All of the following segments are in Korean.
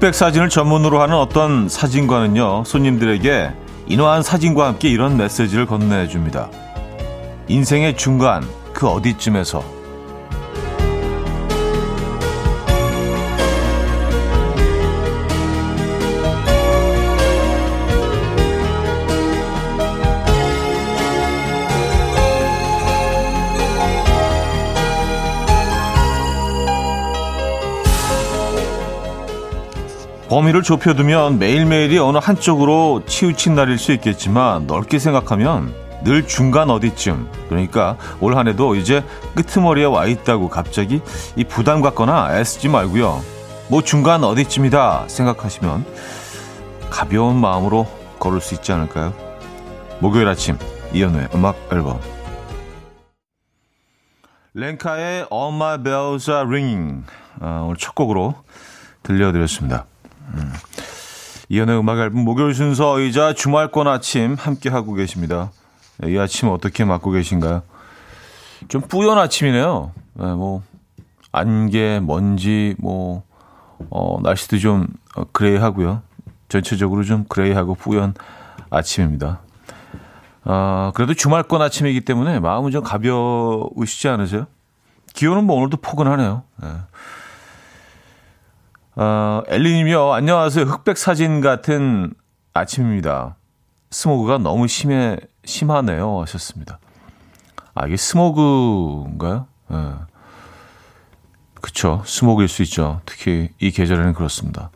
흑백 사진을 전문으로 하는 어떤 사진관은요, 손님들에게 인화한 사진과 함께 이런 메시지를 건네줍니다. 인생의 중간, 그 어디쯤에서 범위를 좁혀두면 매일매일이 어느 한쪽으로 치우친 날일 수 있겠지만 넓게 생각하면 늘 중간 어디쯤 그러니까 올 한해도 이제 끄트머리에 와 있다고 갑자기 이 부담 갖거나 애쓰지 말고요. 뭐 중간 어디쯤이다 생각하시면 가벼운 마음으로 걸을 수 있지 않을까요? 목요일 아침 이연우의 음악 앨범 렌카의 All My Bells Are Ringing 아, 오늘 첫 곡으로 들려드렸습니다. 음. 이현우의 음악 앨범 목요일 순서이자 주말권 아침 함께 하고 계십니다. 이 아침 어떻게 맞고 계신가요? 좀 뿌연 아침이네요. 네, 뭐 안개, 먼지, 뭐 어, 날씨도 좀 gray 하고요. 전체적으로 좀 gray하고 뿌연 아침입니다. 아, 그래도 주말권 아침이기 때문에 마음은 좀 가벼우시지 않으세요? 기온은 뭐 오늘도 포근하네요. 네. 어, 엘리님이요. 안녕하세요. 흑백 사진 같은 아침입니다. 스모그가 너무 심해, 심하네요. 하셨습니다. 아, 이게 스모그인가요? 예. 네. 그쵸. 스모그일 수 있죠. 특히 이 계절에는 그렇습니다.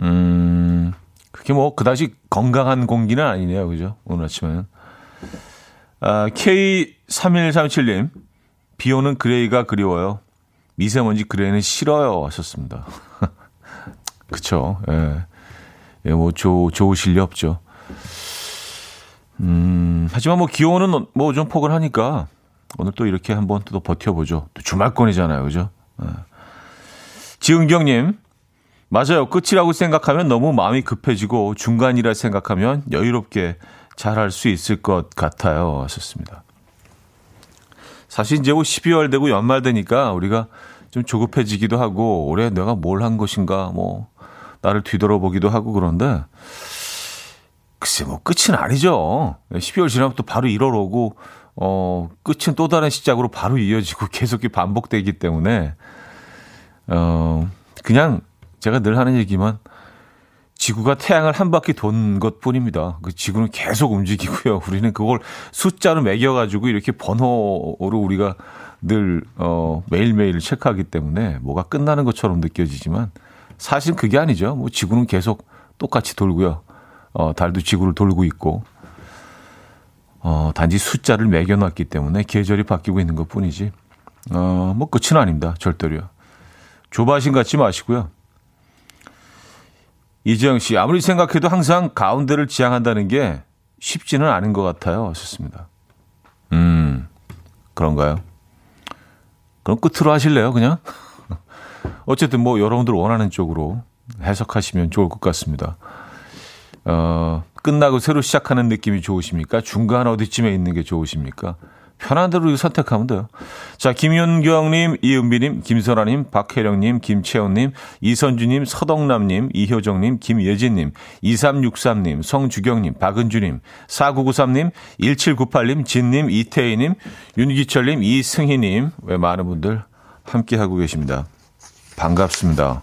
음, 그게 뭐, 그다지 건강한 공기는 아니네요. 그죠? 오늘 아침에는. 아, K3137님, 비 오는 gray가 그리워요. 미세먼지 gray는 싫어요. 하셨습니다. 그쵸. 예. 예, 뭐, 좋, 좋으실 리 없죠. 음, 하지만 뭐, 기온은 뭐 좀 포근하니까 오늘 또 이렇게 한번 또 버텨보죠. 또 주말권이잖아요. 그죠? 예. 지은경님, 맞아요. 끝이라고 생각하면 너무 마음이 급해지고 중간이라 생각하면 여유롭게 잘할 수 있을 것 같아요. 하셨습니다. 사실 이제 뭐 12월 되고 연말 되니까 우리가 좀 조급해지기도 하고 올해 내가 뭘 한 것인가 뭐 나를 뒤돌아보기도 하고 그런데 글쎄 뭐 끝은 아니죠. 12월 지나면 또 바로 1월 오고 어 끝은 또 다른 시작으로 바로 이어지고 계속 반복되기 때문에 어 그냥 제가 늘 하는 얘기만 지구가 태양을 한 바퀴 돈 것 뿐입니다. 그 지구는 계속 움직이고요. 우리는 그걸 숫자로 매겨 가지고 이렇게 번호로 우리가 늘, 어, 매일매일 체크하기 때문에 뭐가 끝나는 것처럼 느껴지지만 사실 그게 아니죠. 뭐 지구는 계속 똑같이 돌고요. 어, 달도 지구를 돌고 있고, 어, 단지 숫자를 매겨놨기 때문에 계절이 바뀌고 있는 것 뿐이지, 어, 뭐 끝은 아닙니다. 절대로요. 조바심 갖지 마시고요. 이재영 씨, 아무리 생각해도 항상 가운데를 지향한다는 게 쉽지는 않은 것 같아요. 하셨습니다. 음, 그런가요? 그럼 끝으로 하실래요, 그냥? 어쨌든 뭐 여러분들 원하는 쪽으로 해석하시면 좋을 것 같습니다. 어, 끝나고 새로 시작하는 느낌이 좋으십니까? 중간 어디쯤에 있는 게 좋으십니까? 편한 대로 선택하면 돼요. 자, 김윤경님, 이은비님, 김선아님, 박혜령님, 김채원님, 이선주님, 서덕남님, 이효정님, 김예진님, 2363님, 성주경님, 박은주님, 4993님, 1798님, 진님, 이태희님, 윤기철님, 이승희님, 왜 많은 분들 함께하고 계십니다. 반갑습니다.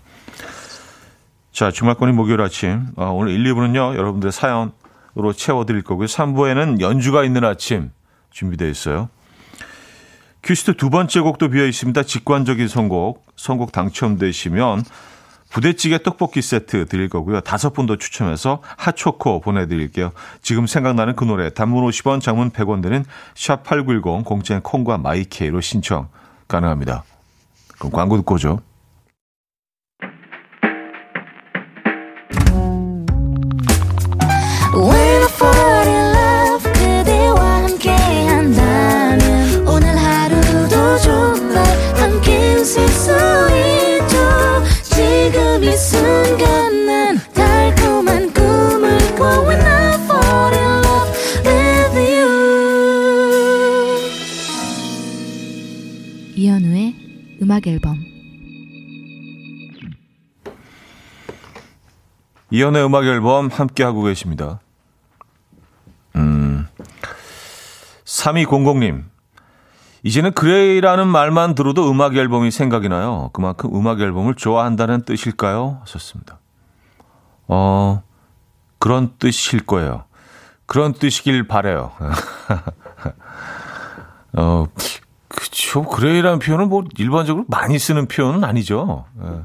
자, 주말권이 목요일 아침. 아, 오늘 1, 2부는요, 여러분들 사연으로 채워드릴 거고요. 3부에는 연주가 있는 아침 준비되어 있어요. 퀴스트 두 번째 곡도 비어 있습니다. 직관적인 선곡. 선곡 당첨되시면 부대찌개 떡볶이 세트 드릴 거고요. 다섯 분 더 추첨해서 핫초코 보내드릴게요. 지금 생각나는 그 노래 단문 50원 장문 100원 되는 샵8910 공짜인 콩과 마이케이로 신청 가능합니다. 그럼 광고 듣고 오죠. 음악 앨범 이연의 음악 앨범 함께 하고 계십니다. 음. 3200님. 이제는 그레이라는 말만 들어도 음악 앨범이 생각이 나요. 그만큼 음악 앨범을 좋아한다는 뜻일까요? 하셨습니다. 어, 그런 뜻일 거예요. 그런 뜻이길 바래요. 어, 그쵸. gray라는 표현은 뭐 일반적으로 많이 쓰는 표현은 아니죠. 예.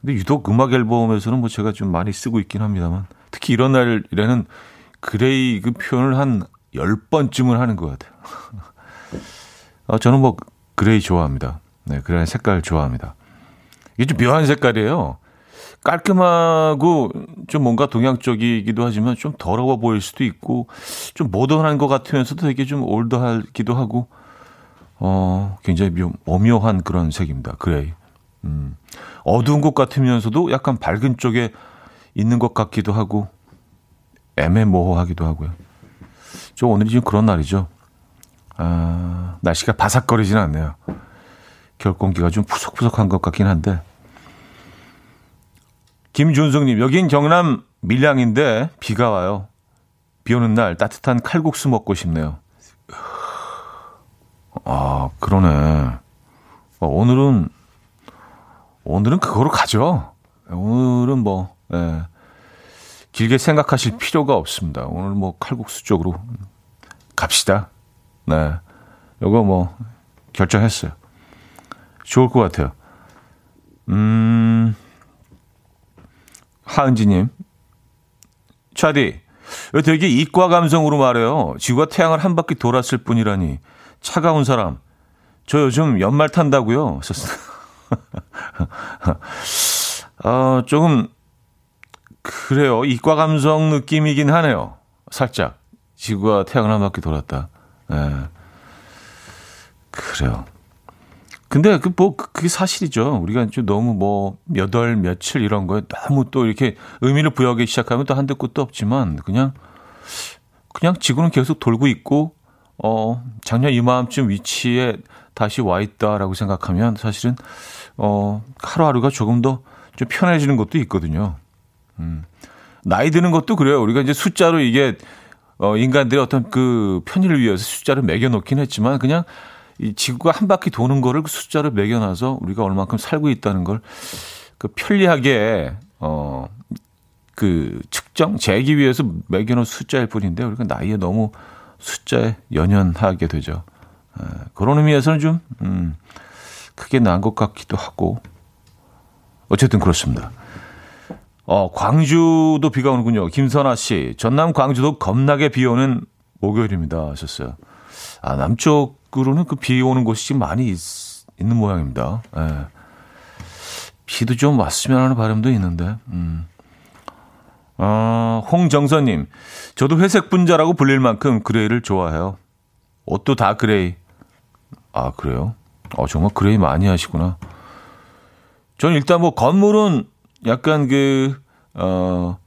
근데 유독 음악 앨범에서는 뭐 제가 좀 많이 쓰고 있긴 합니다만 특히 이런 날에는 gray 그 표현을 한 10번쯤은 하는 것 같아요. 어, 저는 뭐 gray 좋아합니다. 네, gray 색깔 좋아합니다. 이게 좀 묘한 색깔이에요. 깔끔하고 좀 뭔가 동양적이기도 하지만 좀 더러워 보일 수도 있고 좀 모던한 것 같으면서도 되게 좀 old하기도 하고 어 굉장히 묘, 오묘한 그런 색입니다. gray. 음. 어두운 것 같으면서도 약간 밝은 쪽에 있는 것 같기도 하고 애매모호하기도 하고요. 좀 오늘이 좀 그런 날이죠. 아, 날씨가 바삭거리지는 않네요. 겨울 공기가 좀 푸석푸석한 것 같긴 한데. 김준성님, 여긴 경남 밀양인데 비가 와요. 비 오는 날 따뜻한 칼국수 먹고 싶네요. 아, 그러네. 어, 오늘은, 오늘은 그거로 가죠. 오늘은 뭐, 예. 길게 생각하실 필요가 없습니다. 오늘 뭐 칼국수 쪽으로 갑시다. 네. 요거 뭐 결정했어요. 좋을 것 같아요. 음, 하은지님. 차디, 되게 이과 감성으로 말해요. 지구가 태양을 한 바퀴 돌았을 뿐이라니. 차가운 사람. 저 요즘 연말 탄다고요. 어, 조금, 그래요. 이과 감성 느낌이긴 하네요. 살짝. 지구가 태양을 한 바퀴 돌았다. 예. 네. 그래요. 근데 그 뭐 그게 사실이죠. 우리가 좀 너무 뭐 몇월 며칠 이런 거에 너무 또 이렇게 의미를 부여하기 시작하면 또 한도 끝도 없지만 그냥 그냥 지구는 계속 돌고 있고 어 작년 이마음쯤 위치에 다시 와 있다라고 생각하면 사실은 어 하루하루가 조금 더 좀 편해지는 것도 있거든요. 음. 나이 드는 것도 그래요. 우리가 이제 숫자로 이게 어 인간들의 어떤 그 편의를 위해서 숫자를 매겨 놓긴 했지만 그냥 이 지구가 한 바퀴 도는 거를 그 숫자로 매겨놔서 우리가 얼만큼 살고 있다는 걸 그 편리하게 어 그 측정 재기 위해서 매겨놓은 숫자일 뿐인데 우리가 나이에 너무 숫자에 연연하게 되죠. 에, 그런 의미에서는 좀 음, 크게 나은 것 같기도 하고 어쨌든 그렇습니다. 어, 광주도 비가 오는군요. 김선아 씨. 전남 광주도 겁나게 비 오는 목요일입니다. 하셨어요. 아, 남쪽 밖으로는 그 비 오는 곳이 좀 많이 있, 는 모양입니다. 예. 비도 좀 왔으면 하는 바람도 있는데, 음. 아, 홍정선님, 저도 회색 분자라고 불릴 만큼 gray를 좋아해요. 옷도 다 gray. 아, 그래요? 어, 정말 gray 많이 하시구나. 저는 일단 뭐 건물은 약간 그, 어,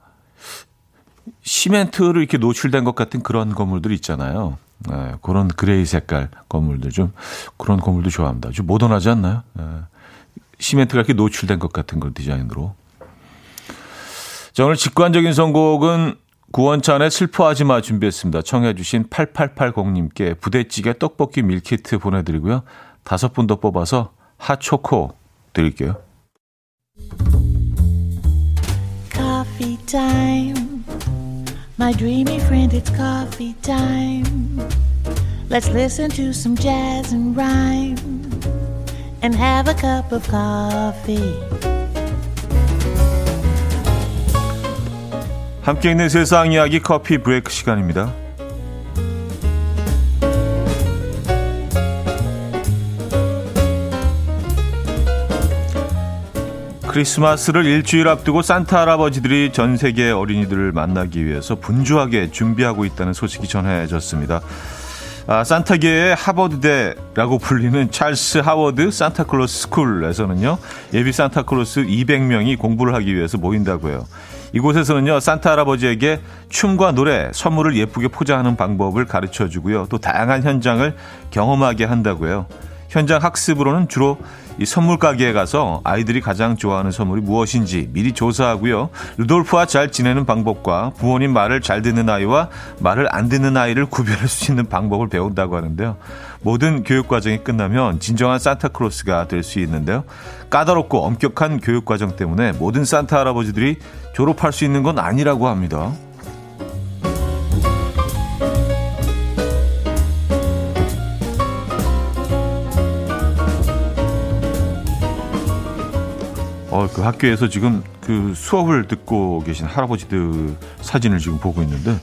시멘트로 이렇게 노출된 것 같은 그런 건물들 있잖아요. 네, 그런 gray 색깔 건물들 좀 그런 건물도 좋아합니다. 좀 모던하지 않나요? 네, 시멘트가 이렇게 노출된 것 같은 그런 디자인으로. 자, 오늘 직관적인 선곡은 구원찬의 슬퍼하지 마 준비했습니다. 청해주신 8880님께 부대찌개 떡볶이 밀키트 보내드리고요. 다섯 분 더 뽑아서 핫초코 드릴게요. Coffee time. My dreamy friend, it's coffee time. Let's listen to some jazz and rhyme and have a cup of coffee. 함께 있는 세상 이야기 커피 브레이크 시간입니다. 크리스마스를 일주일 앞두고 산타 할아버지들이 전 세계 어린이들을 만나기 위해서 분주하게 준비하고 있다는 소식이 전해졌습니다. 아, 산타계의 하버드대라고 불리는 찰스 하워드 산타클로스 스쿨에서는요, 예비 산타클로스 200명이 공부를 하기 위해서 모인다고 해요. 이곳에서는요, 산타 할아버지에게 춤과 노래, 선물을 예쁘게 포장하는 방법을 가르쳐 주고요. 또 다양한 현장을 경험하게 한다고 해요. 현장 학습으로는 주로 이 선물 가게에 가서 아이들이 가장 좋아하는 선물이 무엇인지 미리 조사하고요. 루돌프와 잘 지내는 방법과 부모님 말을 잘 듣는 아이와 말을 안 듣는 아이를 구별할 수 있는 방법을 배운다고 하는데요. 모든 교육 과정이 끝나면 진정한 산타크로스가 될 수 있는데요. 까다롭고 엄격한 교육 과정 때문에 모든 산타 할아버지들이 졸업할 수 있는 건 아니라고 합니다. 어, 그 학교에서 지금 그 수업을 듣고 계신 할아버지들 사진을 지금 보고 있는데,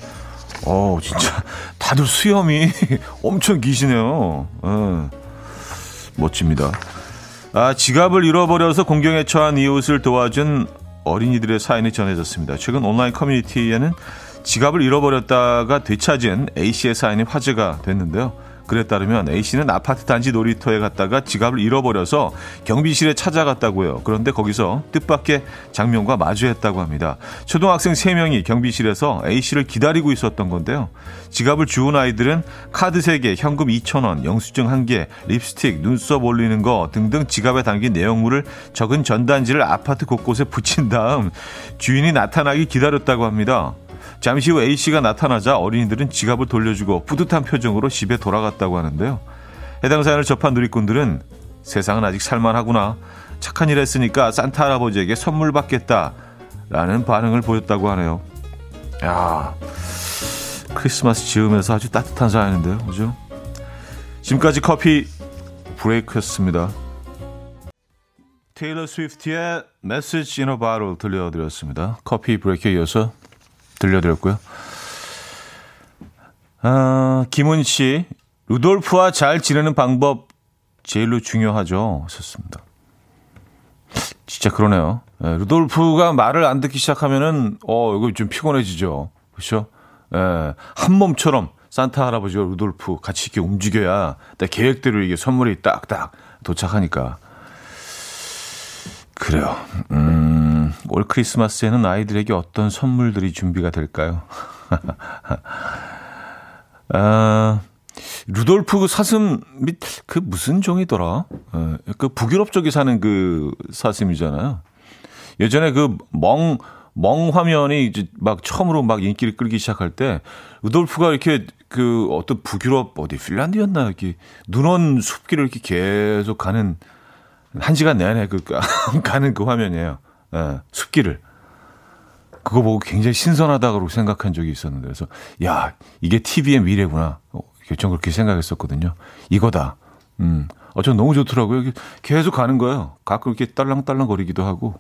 어, 진짜 다들 수염이 엄청 기시네요. 어, 멋집니다. 아, 지갑을 잃어버려서 공경에 처한 이웃을 도와준 어린이들의 사연이 전해졌습니다. 최근 온라인 커뮤니티에는 지갑을 잃어버렸다가 되찾은 A씨의 사연이 화제가 됐는데요. 그에 따르면 A씨는 아파트 단지 놀이터에 갔다가 지갑을 잃어버려서 경비실에 찾아갔다고요. 그런데 거기서 뜻밖의 장면과 마주했다고 합니다. 초등학생 3명이 경비실에서 A씨를 기다리고 있었던 건데요. 지갑을 주운 아이들은 카드 3개, 현금 2,000원, 영수증 1개, 립스틱, 눈썹 올리는 거 등등 지갑에 담긴 내용물을 적은 전단지를 아파트 곳곳에 붙인 다음 주인이 나타나기 기다렸다고 합니다. 잠시 후 A씨가 나타나자 어린이들은 지갑을 돌려주고 뿌듯한 표정으로 집에 돌아갔다고 하는데요. 해당 사연을 접한 누리꾼들은 세상은 아직 살만하구나. 착한 일 했으니까 산타 할아버지에게 선물 받겠다. 라는 반응을 보였다고 하네요. 야 크리스마스 지으면서 아주 따뜻한 사연인데요. 그죠? 지금까지 커피 브레이크였습니다. 테일러 스위프트의 메시지 이너 바로 들려드렸습니다. 커피 브레이크에 이어서 들려드렸고요. 아, 김은 씨, 루돌프와 잘 지내는 방법 제일로 중요하죠. 하셨습니다. 진짜 그러네요. 예, 루돌프가 말을 안 듣기 시작하면은, 어, 이거 좀 피곤해지죠. 그렇죠? 예, 한 몸처럼 산타 할아버지와 루돌프 같이 이렇게 움직여야 내 계획대로 이게 선물이 딱딱 도착하니까. 그래요. 음, 올 크리스마스에는 아이들에게 어떤 선물들이 준비가 될까요? 아, 루돌프 그 사슴 및그 무슨 종이더라? 어, 그 북유럽 쪽에 사는 그 사슴이잖아요. 예전에 그 멍, 멍 화면이 이제 막 처음으로 막 인기를 끌기 시작할 때 루돌프가 이렇게 그 어떤 북유럽 어디 핀란드였나 이렇게 눈원 숲길을 이렇게 계속 가는 한 시간 내내 그 가는 그 화면이에요. 예, 숲길을. 그거 보고 굉장히 신선하다고 생각한 적이 있었는데 그래서 야 이게 TV의 미래구나. 어, 전 그렇게 생각했었거든요. 이거다. 음, 어, 전 너무 좋더라고요. 계속 가는 거예요. 가끔 이렇게 딸랑딸랑 거리기도 하고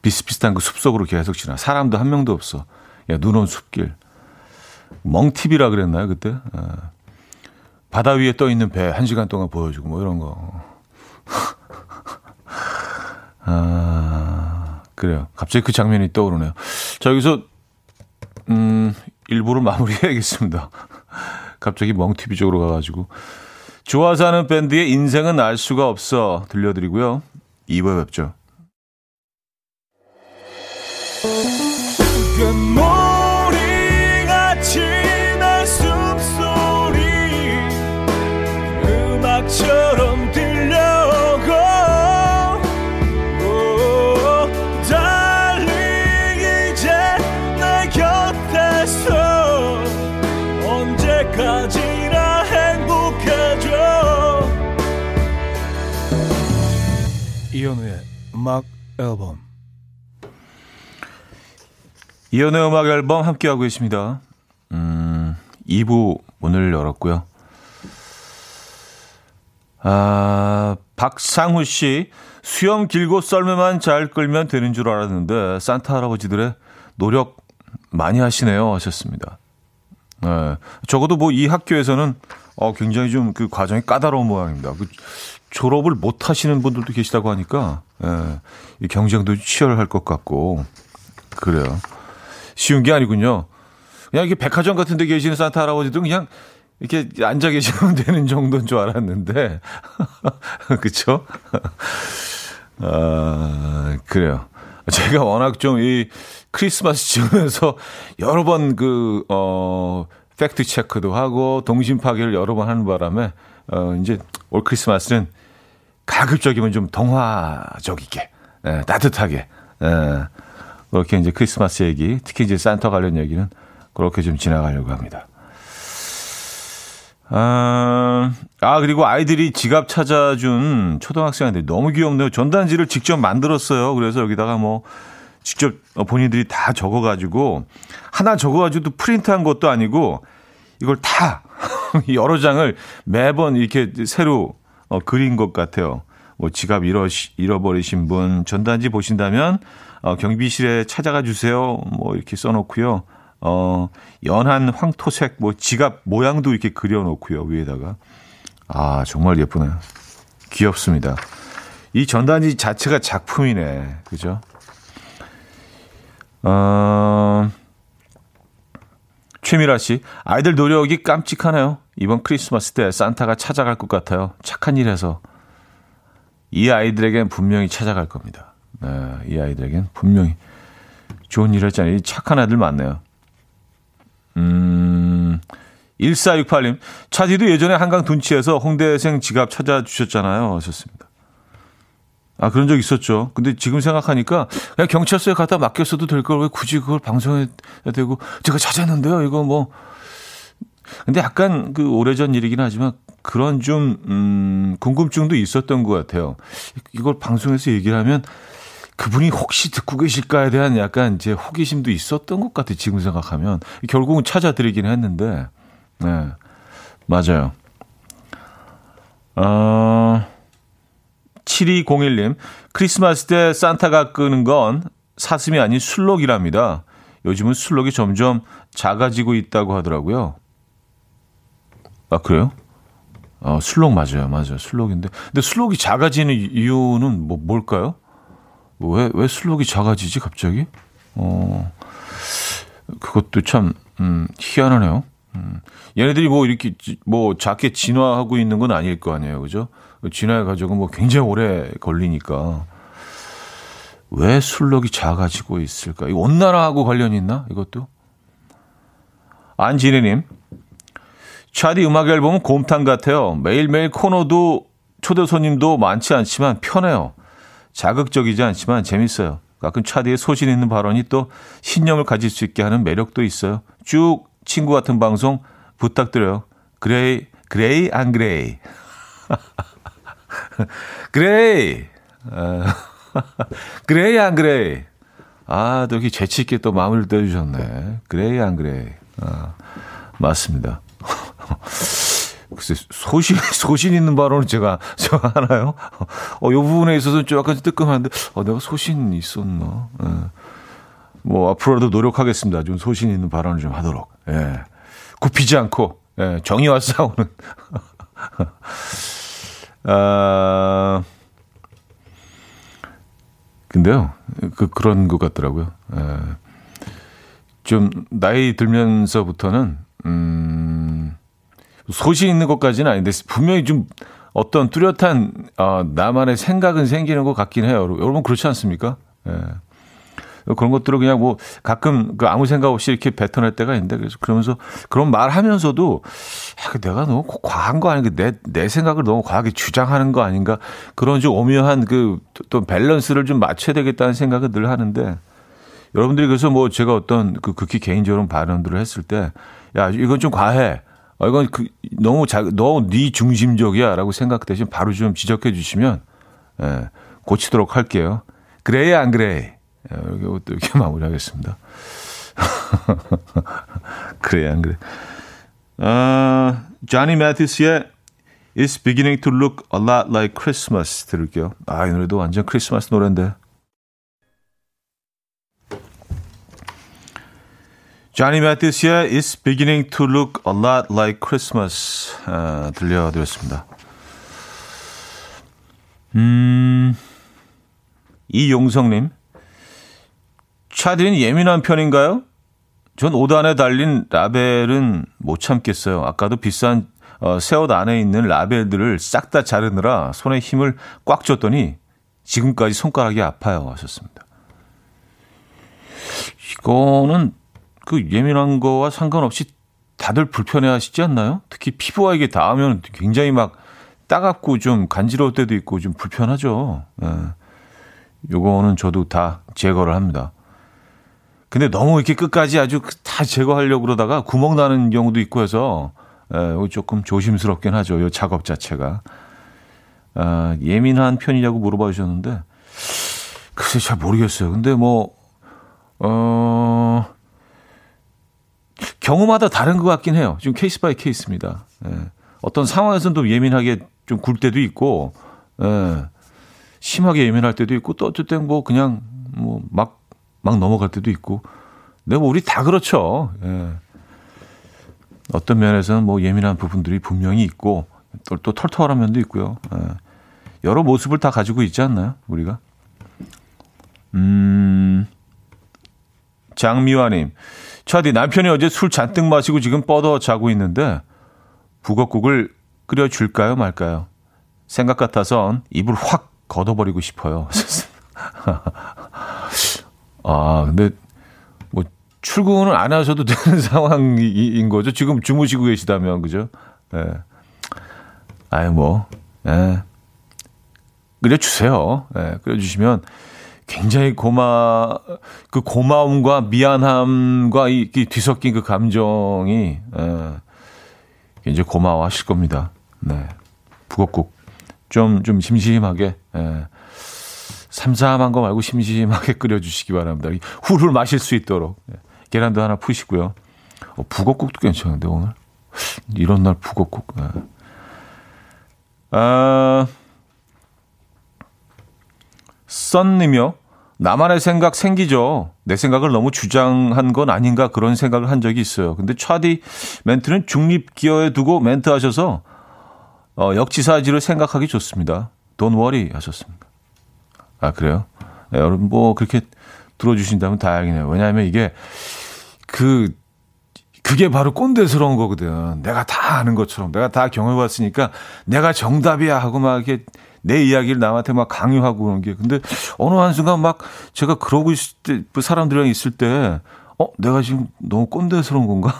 비슷비슷한 그 숲속으로 계속 지나. 사람도 한 명도 없어. 야, 눈온 숲길. 멍티비라 그랬나요, 그때? 아, 바다 위에 떠 있는 배 한 시간 동안 보여주고 뭐 이런 거. 아, 그래요. 갑자기 그 장면이 떠오르네요. 자, 여기서, 음, 일부러 마무리해야겠습니다. 갑자기 멍티비 쪽으로 가가지고. 좋아서 하는 밴드의 인생은 알 수가 없어 들려드리고요. 2부에 뵙죠. 이 음악 앨범 이현우의 음악 앨범 함께하고 계십니다. 음, 2부 문을 열었고요. 아, 박상우 씨, 수염 길고 썰매만 잘 끌면 되는 줄 알았는데, 산타 할아버지들의 노력 많이 하시네요. 하셨습니다. 네, 적어도 뭐 이 학교에서는 어, 굉장히 좀 그 과정이 까다로운 모양입니다. 그 졸업을 못 하시는 분들도 계시다고 하니까, 예, 이 경쟁도 치열할 것 같고, 그래요. 쉬운 게 아니군요. 그냥 이렇게 백화점 같은 데 계시는 산타 할아버지도 그냥 이렇게 앉아 계시면 되는 정도인 줄 알았는데, 그쵸? 아, 그래요. 제가 워낙 좀 이 크리스마스 지으면서 여러 번 그, 어, 팩트 체크도 하고 동심 파괴를 여러 번 하는 바람에 어, 이제 올 크리스마스는 가급적이면 좀 동화적이게, 예, 따뜻하게, 예, 그렇게 이제 크리스마스 얘기, 특히 이제 산타 관련 얘기는 그렇게 좀 지나가려고 합니다. 아, 아, 그리고 아이들이 지갑 찾아준 초등학생한테 너무 귀엽네요. 전단지를 직접 만들었어요. 그래서 여기다가 뭐, 직접 본인들이 다 적어가지고, 하나 적어가지고 또 프린트한 것도 아니고, 이걸 다 여러 장을 매번 이렇게 새로 어, 그린 것 같아요. 뭐 지갑 잃어, 잃어버리신 분 전단지 보신다면 어, 경비실에 찾아가 주세요. 뭐 이렇게 써놓고요. 어, 연한 황토색 뭐 지갑 모양도 이렇게 그려놓고요. 위에다가. 아, 정말 예쁘네요. 귀엽습니다. 이 전단지 자체가 작품이네. 그죠? 어, 최미라 씨, 아이들 노력이 깜찍하네요. 이번 크리스마스 때 산타가 찾아갈 것 같아요. 착한 일 해서. 이 아이들에겐 분명히 찾아갈 겁니다. 네, 이 아이들에겐 분명히 좋은 일 했잖아요. 착한 아이들 많네요. 음, 1468님, 차디도 예전에 한강 둔치에서 홍대생 지갑 찾아주셨잖아요. 하셨습니다. 아, 그런 적 있었죠. 근데 지금 생각하니까 그냥 경찰서에 갖다 맡겼어도 될 걸 왜 굳이 그걸 방송에 되고 제가 찾았는데요. 이거 뭐. 근데 약간 그 오래전 일이긴 하지만 그런 좀, 음, 궁금증도 있었던 것 같아요. 이걸 방송에서 얘기를 하면 그분이 혹시 듣고 계실까에 대한 약간 제 호기심도 있었던 것 같아요. 지금 생각하면. 결국은 찾아드리긴 했는데, 네. 맞아요. 어, 7201님, 크리스마스 때 산타가 끄는 건 사슴이 아닌 술록이랍니다. 요즘은 술록이 점점 작아지고 있다고 하더라고요. 아, 그래요? 어, 술록 맞아요. 맞아요. 술록인데. 근데 술록이 작아지는 이유는 뭐, 뭘까요? 왜, 왜 술록이 작아지지, 갑자기? 어, 그것도 참, 음, 희한하네요. 음, 얘네들이 뭐 이렇게, 뭐 작게 진화하고 있는 건 아닐 거 아니에요. 그죠? 진화해가지고 뭐 굉장히 오래 걸리니까. 왜 술록이 작아지고 있을까? 이 온난화하고 관련이 있나? 이것도? 안지혜님, 차디 음악 앨범은 곰탕 같아요. 매일매일 코너도 초대 손님도 많지 않지만 편해요. 자극적이지 않지만 재밌어요. 가끔 차디의 소신 있는 발언이 또 신념을 가질 수 있게 하는 매력도 있어요. 쭉 친구 같은 방송 부탁드려요. gray, gray, 안 gray. gray. 어, gray, 안 gray. 아, 또 이렇게 재치 있게 또 마무리를 떠주셨네. gray, 안 gray. 아, 맞습니다. 글쎄, 소신, 소신 있는 발언을 제가, 제가 하나요? 어, 요 부분에 있어서는 좀 약간 뜨끔한데, 어, 내가 소신 있었나? 예. 뭐, 앞으로도 노력하겠습니다. 좀 소신 있는 발언을 좀 하도록. 예. 굽히지 않고, 예. 정의와 싸우는. 아, 근데요, 그, 그런 것 같더라고요. 예. 좀, 나이 들면서부터는, 음, 소신 있는 것까지는 아닌데 분명히 좀 어떤 뚜렷한 어, 나만의 생각은 생기는 것 같긴 해요. 여러분 그렇지 않습니까? 예. 그런 것들을 그냥 뭐 가끔 그 아무 생각 없이 이렇게 뱉어낼 때가 있는데 그래서 그러면서 그런 말 하면서도 아, 내가 너무 과한 거 아닌가 내, 내 생각을 너무 과하게 주장하는 거 아닌가 그런 좀 오묘한 그 또 밸런스를 좀 맞춰야 되겠다는 생각을 늘 하는데 여러분들이 그래서 뭐 제가 어떤 그 극히 개인적인 발언들을 했을 때 야, 이건 좀 과해. 어, 이건 그, 너무 자, 너무 네 중심적이야. 라고 생각되시면 바로 좀 지적해 주시면, 예, 고치도록 할게요. 그래야 안 그래? 예, 이렇게, 이렇게 마무리하겠습니다. 그래, 안 그래? 아, 자니 매티스의 It's beginning to look a lot like Christmas 들을게요. 아, 이 노래도 완전 크리스마스 노래인데. 자니 매티스의 It's beginning to look a lot like Christmas 아, 들려드렸습니다. 음, 이용성님, 차디는 예민한 편인가요? 전 옷 안에 달린 라벨은 못 참겠어요. 아까도 비싼 어, 새옷 안에 있는 라벨들을 싹 다 자르느라 손에 힘을 꽉 줬더니 지금까지 손가락이 아파요. 하셨습니다. 이거는 그 예민한 거와 상관없이 다들 불편해 하시지 않나요? 특히 피부와 이게 닿으면 굉장히 막 따갑고 좀 간지러울 때도 있고 좀 불편하죠. 예. 요거는 저도 다 제거를 합니다. 근데 너무 이렇게 끝까지 아주 다 제거하려고 그러다가 구멍 나는 경우도 있고 해서 예, 조금 조심스럽긴 하죠. 요 작업 자체가. 아, 예민한 편이냐고 물어봐 주셨는데 글쎄 잘 모르겠어요. 근데 뭐, 어, 경우마다 다른 것 같긴 해요. 지금 case by case입니다. 예. 어떤 상황에서는 또 예민하게 좀 굴 때도 있고, 예. 심하게 예민할 때도 있고, 또땐뭐 그냥 뭐 막, 막 넘어갈 때도 있고. 근데 뭐 우리 다 그렇죠. 예. 어떤 면에서는 뭐 예민한 부분들이 분명히 있고, 또, 또 털털한 면도 있고요. 예. 여러 모습을 다 가지고 있지 않나요? 우리가? 음, 장미화님. 차디, 남편이 어제 술 잔뜩 마시고 지금 뻗어 자고 있는데, 북어국을 끓여줄까요, 말까요? 생각 같아선 입을 확 걷어버리고 싶어요. 아, 근데, 뭐, 출근을 안 하셔도 되는 상황인 거죠. 지금 주무시고 계시다면, 그죠? 예. 네. 아유, 뭐, 예. 끓여주세요. 예, 끓여주시면 굉장히 고마, 그 고마움과 미안함과 이, 이 뒤섞인 그 감정이, 예, 굉장히 고마워하실 겁니다. 네. 북엇국. 좀, 좀 심심하게, 예. 삼삼한 거 말고 심심하게 끓여주시기 바랍니다. 훌훌 마실 수 있도록. 예. 계란도 하나 푸시고요. 어, 북엇국도 괜찮은데, 오늘? 이런 날 북엇국. 예. 아, 썬님이요. 나만의 생각 생기죠. 내 생각을 너무 주장한 건 아닌가 그런 생각을 한 적이 있어요. 근데 차디 멘트는 중립 기어에 두고 멘트 하셔서 어, 역지사지를 생각하기 좋습니다. 돈 워리 하셨습니다. 아 그래요? 네, 여러분 뭐 그렇게 들어주신다면 다행이네요. 왜냐하면 이게 그 그게 바로 꼰대스러운 거거든. 내가 다 아는 것처럼 내가 다 경험해봤으니까 내가 정답이야 하고 막 이렇게 내 이야기를 남한테 막 강요하고 그런 게. 근데 어느 한순간 막 제가 그러고 있을 때, 그 사람들이랑 있을 때, 어, 내가 지금 너무 꼰대스러운 건가?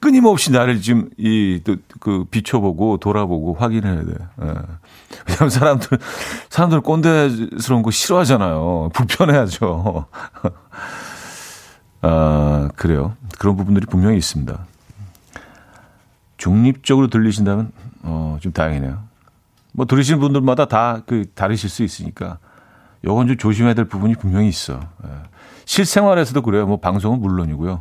끊임없이 나를 지금 이, 그, 비춰보고 돌아보고 확인해야 돼. 예. 왜냐면 사람들, 사람들 꼰대스러운 거 싫어하잖아요. 불편해하죠. 아, 그래요. 그런 부분들이 분명히 있습니다. 중립적으로 들리신다면, 어, 좀 다행이네요. 뭐 들으시는 분들마다 다 그 다르실 수 있으니까 요건 좀 조심해야 될 부분이 분명히 있어. 예. 실생활에서도 그래요. 뭐 방송은 물론이고요.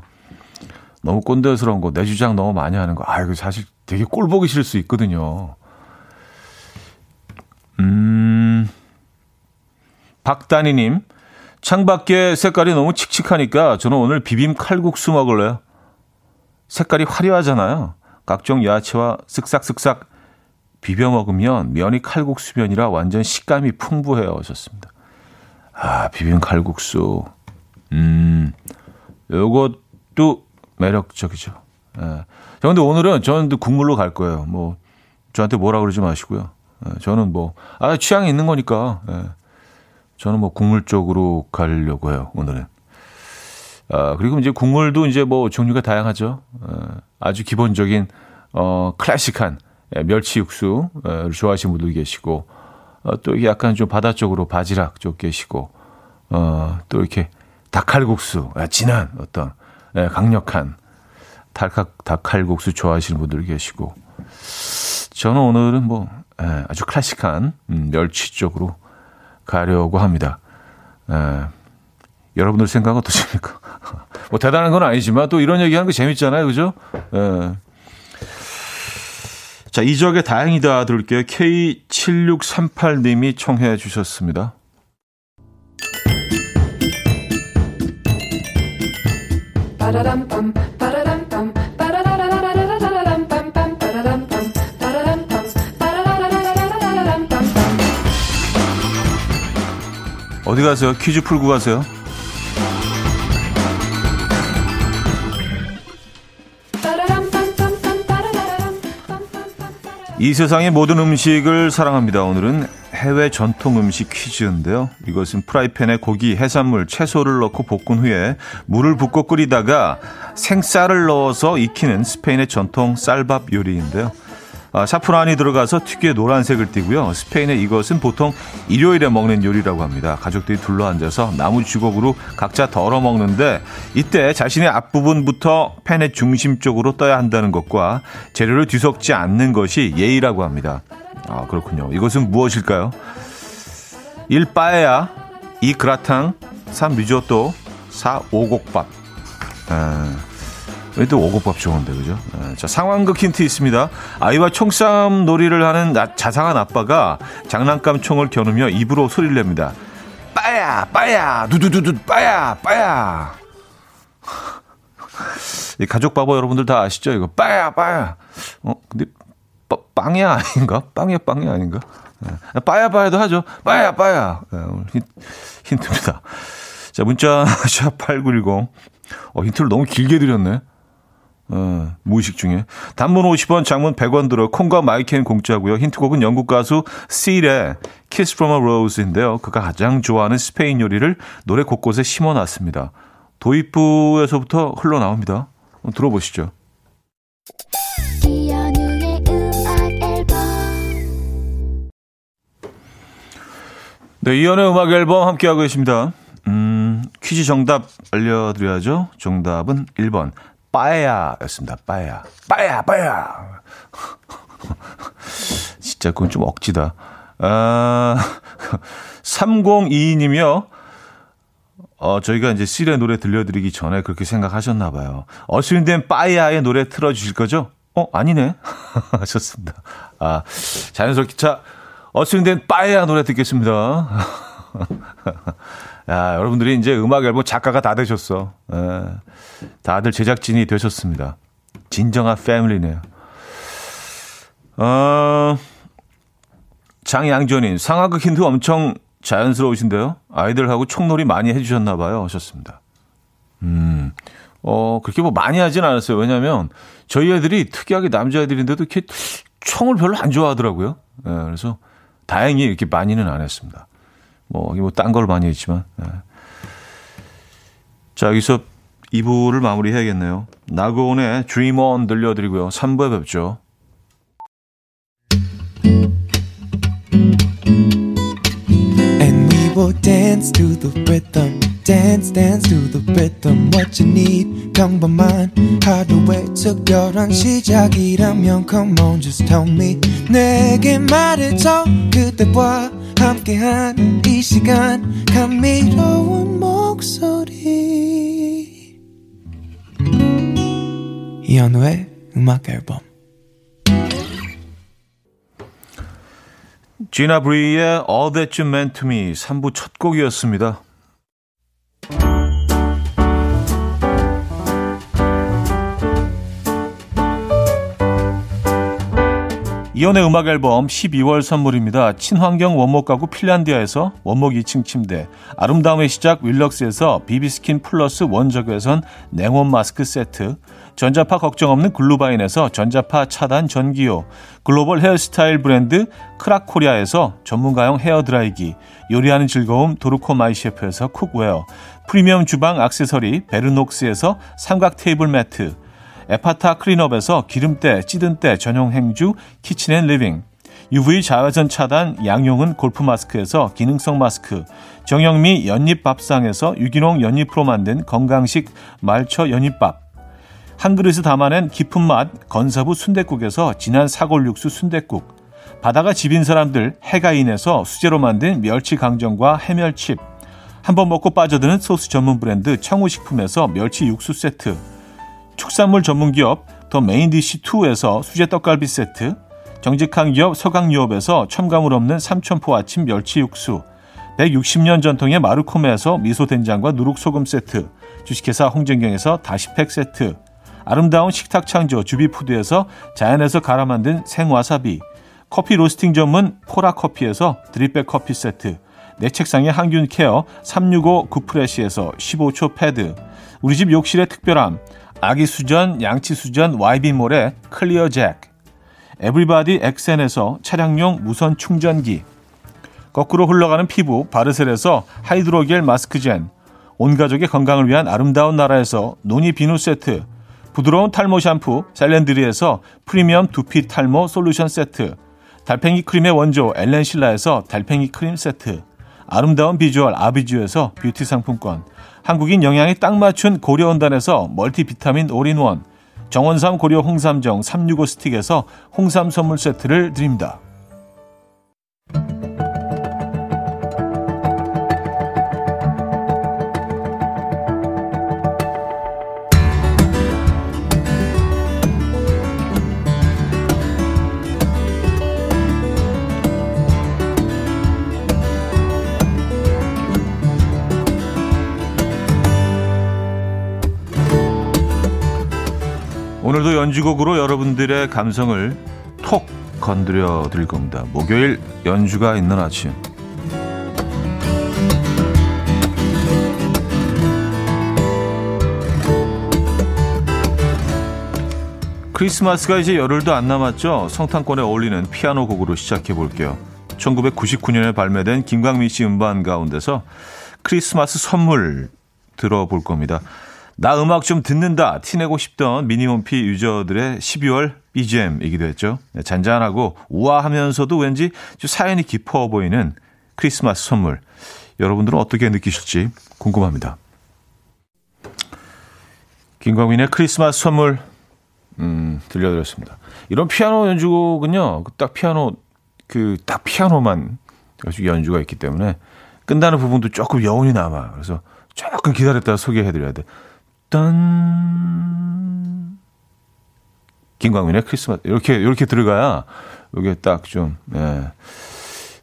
너무 꼰대스러운 거, 내 주장 너무 많이 하는 거, 아, 이거 사실 되게 꼴 보기 싫을 수 있거든요. 음, 박다니님, 창밖에 색깔이 너무 칙칙하니까 저는 오늘 비빔 칼국수 먹을래요. 색깔이 화려하잖아요. 각종 야채와 쓱싹쓱싹 비벼 먹으면 면이 칼국수면이라 완전 식감이 풍부해요. 하셨습니다. 아, 비빔 칼국수. 음, 요것도 매력적이죠. 예. 저 근데 오늘은 저는 국물로 갈 거예요. 뭐, 저한테 뭐라 그러지 마시고요. 예, 저는 뭐, 아, 취향이 있는 거니까. 예. 저는 뭐 국물 쪽으로 가려고 해요, 오늘은. 아, 그리고 이제 국물도 이제 뭐 종류가 다양하죠. 예, 아주 기본적인, 어, 클래식한 예, 멸치 육수를 예, 좋아하시는 분도 계시고 어, 또 약간 좀 바다 쪽으로 바지락 쪽 계시고 어, 또 이렇게 닭칼국수 아, 진한 어떤 예, 강력한 닭, 닭칼국수 좋아하시는 분들 계시고 저는 오늘은 뭐 아주 클래식한 음, 멸치 쪽으로 가려고 합니다. 여러분들 생각 어떠십니까? 뭐 대단한 건 아니지만 또 이런 얘기하는 거 재밌잖아요, 그죠? 자, 이적의 다행이다 들을게요. K7638님이 청해 주셨습니다. 어디 가세요? 퀴즈 풀고 가세요. 이 세상의 모든 음식을 사랑합니다. 오늘은 해외 전통 음식 퀴즈인데요. 이것은 프라이팬에 고기, 해산물, 채소를 넣고 볶은 후에 물을 붓고 끓이다가 생쌀을 넣어서 익히는 스페인의 전통 쌀밥 요리인데요. 아, 사프란이 들어가서 특유의 노란색을 띠고요. 스페인의 이것은 보통 일요일에 먹는 요리라고 합니다. 가족들이 둘러앉아서 나무 주걱으로 각자 덜어 먹는데 이때 자신의 앞부분부터 팬의 중심 쪽으로 떠야 한다는 것과 재료를 뒤섞지 않는 것이 예의라고 합니다. 아, 그렇군요. 이것은 무엇일까요? 1. 빠에야 2. 그라탕 3. 리조또 4. 오곡밥 아, 또 오곡밥 좋은데 그죠? 아, 자 상황극 힌트 있습니다. 아이와 총싸움 놀이를 하는 나, 자상한 아빠가 장난감 총을 겨누며 입으로 소리를 냅니다. 빠야 빠야 두두두두 빠야 빠야 이 가족 바보 여러분들 다 아시죠? 이거 빠야 빠야 어 근데 빵야 아닌가? 빵야 빵야 아닌가? 네. 빠야 빠야도 하죠. 빠야 빠야. 네, 오늘 힌, 힌트입니다. 자, 문자 샵8910. 어, 힌트를 너무 길게 드렸네. 어, 무의식 중에. 단문 50원, 장문 100원 들어 콩과 마이캔 공짜고요. 힌트곡은 영국 가수 실의 Kiss from a Rose인데요. 그가 가장 좋아하는 스페인 요리를 노래 곳곳에 심어놨습니다. 도입부에서부터 흘러나옵니다. 들어보시죠. 네, 이연의 음악 앨범 함께하고 계십니다. 음, 퀴즈 정답 알려드려야죠. 정답은 1번. 빠야였습니다. 빠야. 빠야, 빠야. 진짜 그건 좀 억지다. 아, 3022님이요. 어, 저희가 이제 실의 노래 들려드리기 전에 그렇게 생각하셨나 봐요. 어스윈된 빠야의 노래 틀어주실 거죠? 어, 아니네. 하셨습니다. 아, 자연스럽게. 자, 어스윙된 빠에야 노래 듣겠습니다. 야, 여러분들이 이제 음악 앨범 작가가 다 되셨어. 예, 다들 제작진이 되셨습니다. 진정한 패밀리네요. 어, 장양전인 상하극 힌트 엄청 자연스러우신데요. 아이들하고 총놀이 많이 해주셨나 봐요. 하셨습니다. 음, 어, 그렇게 뭐 많이 하진 않았어요. 왜냐면 저희 애들이 특이하게 남자애들인데도 이렇게 총을 별로 안 좋아하더라고요. 예, 그래서 다행히 이렇게 많이는 안 했습니다. 뭐, 뭐딴 걸 많이 했지만. 네. 자, 여기서 2부를 마무리해야겠네요. 나고온의 Dream On 들려드리고요. 3부에 뵙죠. Dance to the rhythm. dance dance to the rhythm what you need 평범한 하루의 특별한 시작이라면 come on just tell me 내게 말해줘 그대와 함께한 이 시간 감미로운 목소리 이현우의 음악 앨범 지나 브리의 All That You Meant To Me 3부 첫 곡이었습니다. 이연의 음악 앨범 12월 선물입니다. 친환경 원목 가구 핀란디아에서 원목 2층 침대, 아름다움의 시작 윌럭스에서 비비스킨 플러스 원적외선 냉온 마스크 세트, 전자파 걱정 없는 글루바인에서 전자파 차단 전기요, 글로벌 헤어스타일 브랜드 크라코리아에서 전문가용 헤어드라이기, 요리하는 즐거움 도르코 마이셰프에서 cookware, 프리미엄 주방 악세서리 베르녹스에서 삼각 테이블 매트, 에파타 클린업에서 기름때, 찌든때 전용 행주 키친앤 리빙 UV 자외선 차단 양용은 골프 마스크에서 기능성 마스크 정영미 연잎밥상에서 유기농 연잎으로 만든 건강식 말처 연잎밥 한 그릇에 담아낸 깊은 맛 건사부 순댓국에서 진한 사골 육수 순댓국. 바다가 집인 사람들 해가인에서 수제로 만든 멸치 강정과 해멸칩. 한 번 먹고 빠져드는 소스 전문 브랜드 청우식품에서 멸치 육수 세트. 축산물 전문 기업 더 메인디시2에서 수제 떡갈비 세트, 정직한 기업 서강유업에서 첨가물 없는 삼천포 아침 멸치 육수, 160년 전통의 마르코메에서 미소된장과 누룩소금 세트, 주식회사 홍진경에서 다시팩 세트, 아름다운 식탁 창조 주비푸드에서 자연에서 갈아 만든 생와사비, 커피 로스팅 전문 포라커피에서 drip bag 커피 세트, 내 책상의 항균 care 365 구프레시에서 15초 패드, 우리 집 욕실의 특별함, 아기 수전, 양치 수전, YB몰의 클리어 잭, 에브리바디 엑센에서 차량용 무선 충전기, 거꾸로 흘러가는 피부 바르셀에서 하이드로겔 마스크젠, 온 가족의 건강을 위한 아름다운 나라에서 노니 비누 세트, 부드러운 탈모 샴푸 셀렌드리에서 프리미엄 두피 탈모 솔루션 세트, 달팽이 크림의 원조 엘렌실라에서 달팽이 크림 세트, 아름다운 비주얼 아비주에서 뷰티 상품권, 한국인 영양에 딱 맞춘 고려은단에서 multivitamin all-in-one, 정원삼 고려 홍삼정 365 스틱에서 홍삼 선물 세트를 드립니다. 오늘도 연주곡으로 여러분들의 감성을 톡 건드려 드릴 겁니다. 목요일 연주가 있는 아침. 크리스마스가 이제 열흘도 안 남았죠. 성탄권에 어울리는 피아노 곡으로 시작해 볼게요. 1999년에 발매된 김광민 씨 음반 가운데서 크리스마스 선물 들어볼 겁니다. 나 음악 좀 듣는다 티내고 싶던 미니홈피 유저들의 12월 BGM이기도 했죠. 네, 잔잔하고 우아하면서도 왠지 사연이 깊어 보이는 크리스마스 선물. 여러분들은 어떻게 느끼실지 궁금합니다. 김광민의 크리스마스 선물 음, 들려드렸습니다. 이런 피아노 연주곡은요, 딱 피아노 그 딱 피아노만 연주가 있기 때문에 끝나는 부분도 조금 여운이 남아. 그래서 조금 기다렸다가 소개해드려야 돼. 딴 김광민의 크리스마스 이렇게 이렇게 들어가야 이게 딱좀 예,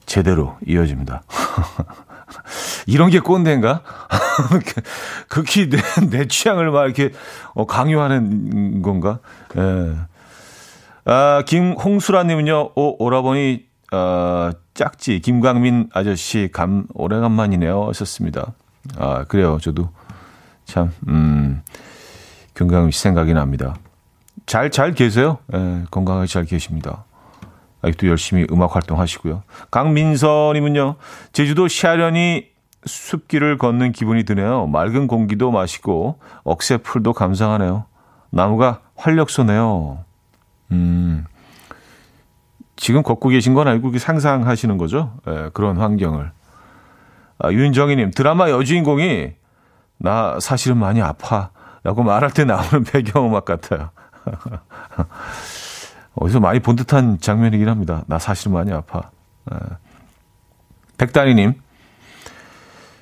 제대로 이어집니다. 이런 게 꼰대인가? 극히 내, 내 취향을 막 이렇게 어, 강요하는 건가? 예. 아, 김홍수라님은요, 오, 오라버니, 어, 짝지, 김광민 아저씨, 감, 오래간만이네요. 하셨습니다. 아, 그래요. 저도 참, 음, 경강 씨 생각이 납니다. 잘, 잘 계세요? 예, 건강하게 잘 계십니다. 아직도 열심히 음악 활동 하시고요. 강민서님은요, 제주도 시아련이 숲길을 걷는 기분이 드네요. 맑은 공기도 마시고, 억새 풀도 감상하네요. 나무가 활력소네요. 음, 지금 걷고 계신 건 아니고 상상하시는 거죠? 예, 그런 환경을. 아, 윤정희님, 드라마 여주인공이 나 사실은 많이 아파. 라고 말할 때 나오는 배경음악 같아요. 어디서 많이 본 듯한 장면이긴 합니다. 나 사실 많이 아파. 네. 백다리님,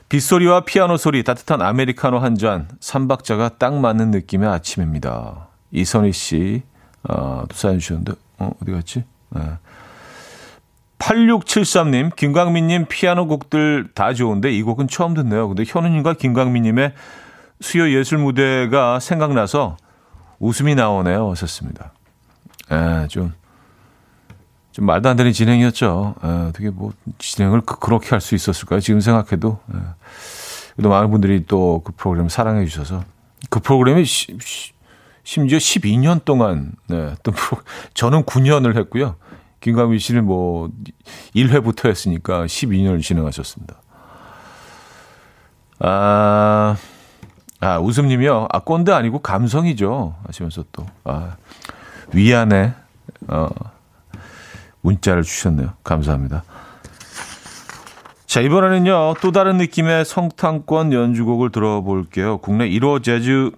빗소리와 피아노 소리, 따뜻한 아메리카노 한 잔, 삼박자가 딱 맞는 느낌의 아침입니다. 이선희 씨, 어, 또 사연 주셨는데, 어, 어디 갔지? 네. 8673님, 김광민님 피아노 곡들 다 좋은데 이 곡은 처음 듣네요. 근데 현우님과 김광민님의 수요 예술 무대가 생각나서 웃음이 나오네요. 하셨습니다. 예, 좀, 좀 말도 안 되는 진행이었죠. 예, 어떻게 뭐 진행을 그, 그렇게 할 수 있었을까요? 지금 생각해도. 예. 그래도 많은 분들이 또 그 프로그램을 사랑해 주셔서 그 프로그램이 시, 시, 심지어 12년 동안, 네, 또 저는 9년을 했고요. 김광민 씨는 뭐 1회부터 했으니까 12년을 진행하셨습니다. 아, 아 웃음님이요. 아 꼰대 아니고 감성이죠. 하시면서 또 아, 위안에 어, 문자를 주셨네요. 감사합니다. 자, 이번에는요, 또 다른 느낌의 성탄권 연주곡을 들어볼게요. 국내 1호 재즈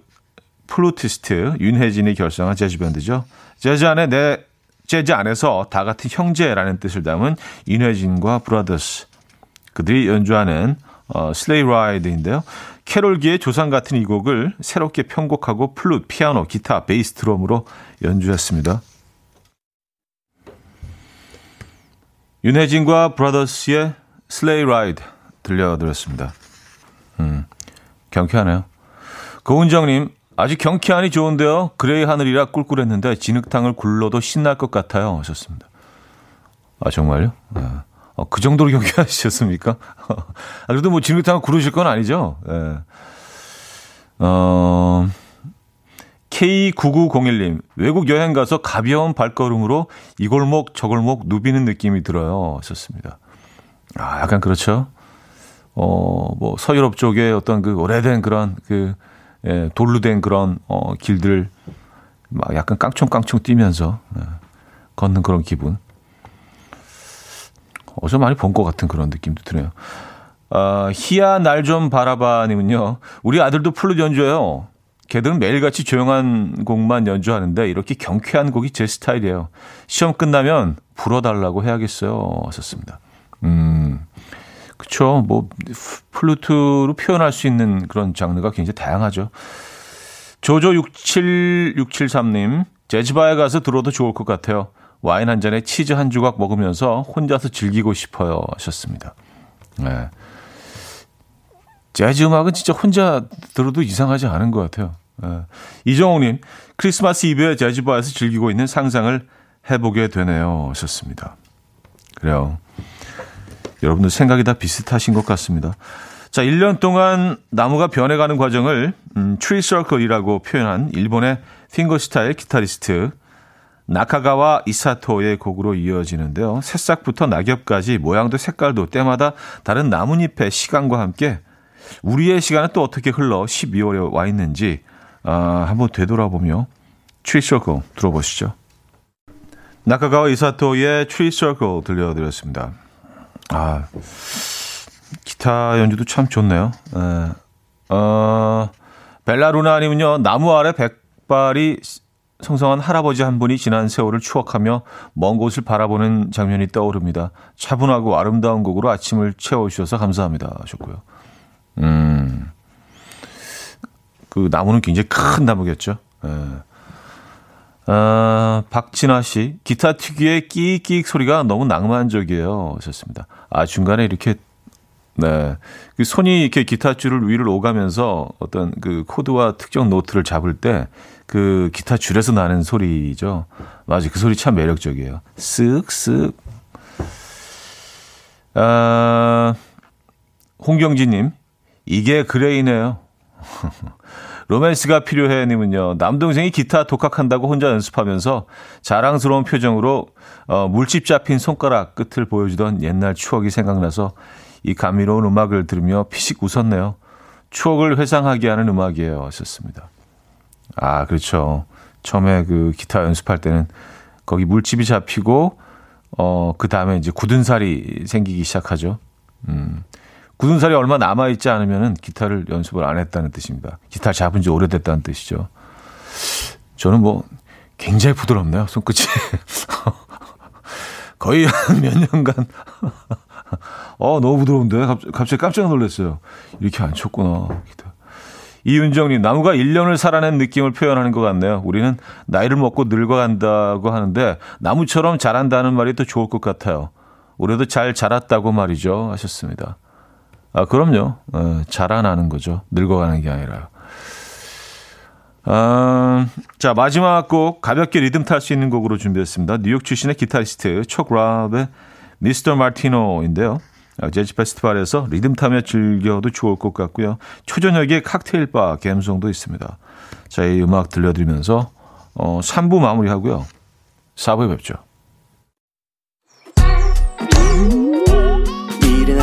플루티스트 윤혜진이 결성한 재즈밴드죠. 재즈 안에 내 재즈 안에서 다 같은 형제라는 뜻을 담은 윤혜진과 Brothers 그들이 연주하는 어, Sleigh Ride인데요. 캐롤계의 조상 같은 이 곡을 새롭게 편곡하고 플룻, 피아노, 기타, 베이스 드럼으로 연주했습니다. 윤혜진과 Brothers의 Sleigh Ride 들려드렸습니다. 음, 경쾌하네요. 고은정님, 아주 경쾌하니 좋은데요. gray 하늘이라 꿀꿀했는데 진흙탕을 굴러도 신날 것 같아요. 하셨습니다. 아 정말요? 아, 어, 그 정도로 경쾌하셨습니까? 아, 그래도 뭐 진흙탕을 구르실 건 아니죠. 예. 어, K9901님, 외국 여행 가서 가벼운 발걸음으로 이 골목 저 골목 누비는 느낌이 들어요. 하셨습니다. 아, 약간 그렇죠. 어, 뭐, 서유럽 쪽에 어떤 그 오래된 그런 그, 예, 돌로 된 그런, 어, 길들, 막 약간 깡총깡총 뛰면서, 예, 걷는 그런 기분. 어제 많이 본 것 같은 그런 느낌도 드네요. 아, 희야 날 좀 바라봐님은요. 우리 아들도 플룻 연주해요. 걔들은 매일같이 조용한 곡만 연주하는데 이렇게 경쾌한 곡이 제 스타일이에요. 시험 끝나면 불어달라고 해야겠어요. 하셨습니다. 음, 그쵸. 뭐, 플루트로 표현할 수 있는 그런 장르가 굉장히 다양하죠. 조조67673님, 재즈바에 가서 들어도 좋을 것 같아요. 와인 한 잔에 치즈 한 조각 먹으면서 혼자서 즐기고 싶어요. 하셨습니다. 네. 재즈 음악은 진짜 혼자 들어도 이상하지 않은 것 같아요. 네. 이정옥님, 크리스마스 이브에 재즈바에서 즐기고 있는 상상을 해보게 되네요. 하셨습니다. 그래요. 여러분들 생각이 다 비슷하신 것 같습니다. 자, 1년 동안 나무가 변해가는 과정을 음, Tree Circle이라고 표현한 일본의 fingerstyle 기타리스트 나카가와 이사토의 곡으로 이어지는데요. 새싹부터 낙엽까지 모양도 색깔도 때마다 다른 나뭇잎의 시간과 함께 우리의 시간은 또 어떻게 흘러 12월에 와 있는지 아, 한번 되돌아보며 Tree Circle 들어보시죠. 나카가와 이사토의 Tree Circle 들려드렸습니다. 아, 기타 연주도 참 좋네요. 에, 어, 벨라루나님은요, 나무 아래 백발이 성성한 할아버지 한 분이 지난 세월을 추억하며 먼 곳을 바라보는 장면이 떠오릅니다. 차분하고 아름다운 곡으로 아침을 채워주셔서 감사합니다. 하셨고요. 음, 그 나무는 굉장히 큰 나무겠죠. 예. 아, 박진아 씨, 기타 특유의 끼익끼익 소리가 너무 낭만적이에요. 하셨습니다. 아, 중간에 이렇게, 네. 그 손이 이렇게 기타 줄을 위를 오가면서 어떤 그 코드와 특정 노트를 잡을 때 그 기타 줄에서 나는 소리죠. 맞아요. 그 소리 참 매력적이에요. 쓱쓱. 아, 홍경진님, 이게 그레이네요. 로맨스가 필요해 님은요. 남동생이 기타 독학한다고 혼자 연습하면서 자랑스러운 표정으로 어, 물집 잡힌 손가락 끝을 보여주던 옛날 추억이 생각나서 이 감미로운 음악을 들으며 피식 웃었네요. 추억을 회상하게 하는 음악이에요. 하셨습니다. 아, 그렇죠. 처음에 그 기타 연습할 때는 거기 물집이 잡히고 어, 그 다음에 이제 굳은 살이 생기기 시작하죠. 음. 굳은 살이 얼마 남아 있지 않으면 기타를 연습을 안 했다는 뜻입니다. 기타 잡은 지 오래됐다는 뜻이죠. 저는 뭐 굉장히 부드럽네요, 손끝이. 거의 한몇 년간. 어, 너무 부드러운데? 갑자기 깜짝 놀랐어요. 이렇게 안 쳤구나, 기타. 이윤정님, 나무가 1년을 살아낸 느낌을 표현하는 것 같네요. 우리는 나이를 먹고 늙어간다고 하는데, 나무처럼 자란다는 말이 더 좋을 것 같아요. 올해도 잘 자랐다고 말이죠. 하셨습니다. 아, 그럼요. 어, 자라나는 거죠. 늙어가는 게 아니라. 아, 자, 마지막 곡, 가볍게 리듬 탈 수 있는 곡으로 준비했습니다. 뉴욕 출신의 기타리스트, 촉랍의 미스터 마티노인데요. 아, 재즈 페스티벌에서 리듬 타며 즐겨도 좋을 것 같고요. 초저녁에 칵테일 바 감성도 있습니다. 자, 이 음악 들려드리면서, 어, 3부 마무리하고요. 4부에 뵙죠.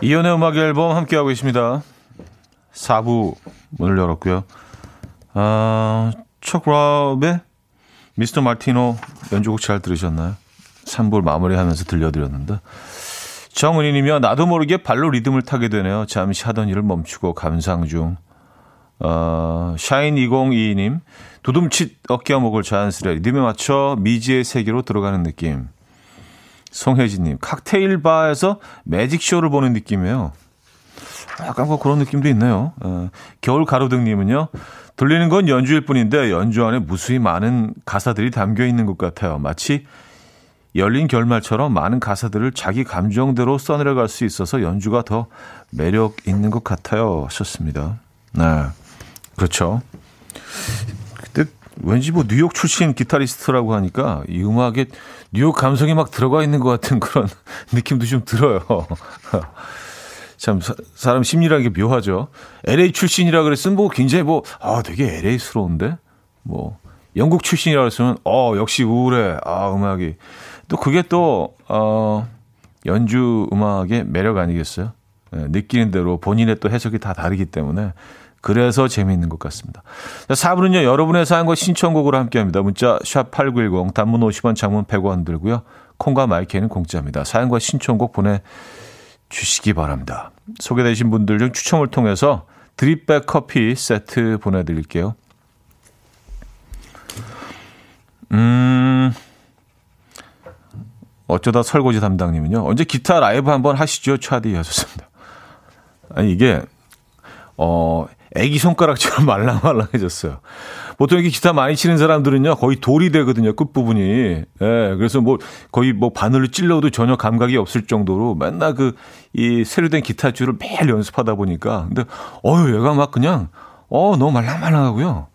이연의 음악 앨범 함께하고 있습니다. 4부 문을 열었고요. 아, 척랍의 미스터 마티노 연주곡 잘 들으셨나요? 3부를 마무리하면서 들려드렸는데 정은희님이요. 나도 모르게 발로 리듬을 타게 되네요. 잠시 하던 일을 멈추고 감상 중. 어, 샤인2022님. 도둠칫 어깨와 목을 자연스레 리듬에 맞춰 미지의 세계로 들어가는 느낌. 송혜진님, 칵테일 바에서 매직쇼를 보는 느낌이에요. 약간 뭐 그런 느낌도 있네요. 어, 겨울 가로등님은요, 들리는 건 연주일 뿐인데 연주 안에 무수히 많은 가사들이 담겨 있는 것 같아요. 마치 열린 결말처럼 많은 가사들을 자기 감정대로 써내려갈 수 있어서 연주가 더 매력 있는 것 같아요. 하셨습니다. 네. 그렇죠. 왠지 뭐 뉴욕 출신 기타리스트라고 하니까 이 음악에 뉴욕 감성이 막 들어가 있는 것 같은 그런 느낌도 좀 들어요. 참 사, 람 심리라는 게 묘하죠. LA 출신이라 그랬으면 뭐 굉장히 뭐 아 되게 LA스러운데 뭐 영국 출신이라 그랬으면 어 역시 우울해 아 음악이 또 그게 또 어, 연주 음악의 매력 아니겠어요? 네, 느끼는 대로 본인의 또 해석이 다 다르기 때문에 그래서 재미있는 것 같습니다. 자, 4부는요, 여러분의 사연과 신청곡으로 함께 합니다. 문자, 샵8910, 단문 50원, 장문 100원 들고요. 콩과 마이크는 공짜입니다. 사연과 신청곡 보내주시기 바랍니다. 소개되신 분들 중 추첨을 통해서 드립백 커피 세트 보내드릴게요. 음, 어쩌다 설거지 담당님은요. 언제 기타 라이브 한번 하시죠? 차디 하셨습니다. 아니, 이게, 어, 애기 손가락처럼 말랑말랑해졌어요. 보통 이렇게 기타 많이 치는 사람들은요, 거의 돌이 되거든요, 끝부분이. 예, 그래서 뭐, 거의 뭐 바늘을 찔러도 전혀 감각이 없을 정도로 맨날 그, 이 새로 된 기타 줄을 매일 연습하다 보니까. 근데, 어유 얘가 막 그냥, 어, 너무 말랑말랑하고요.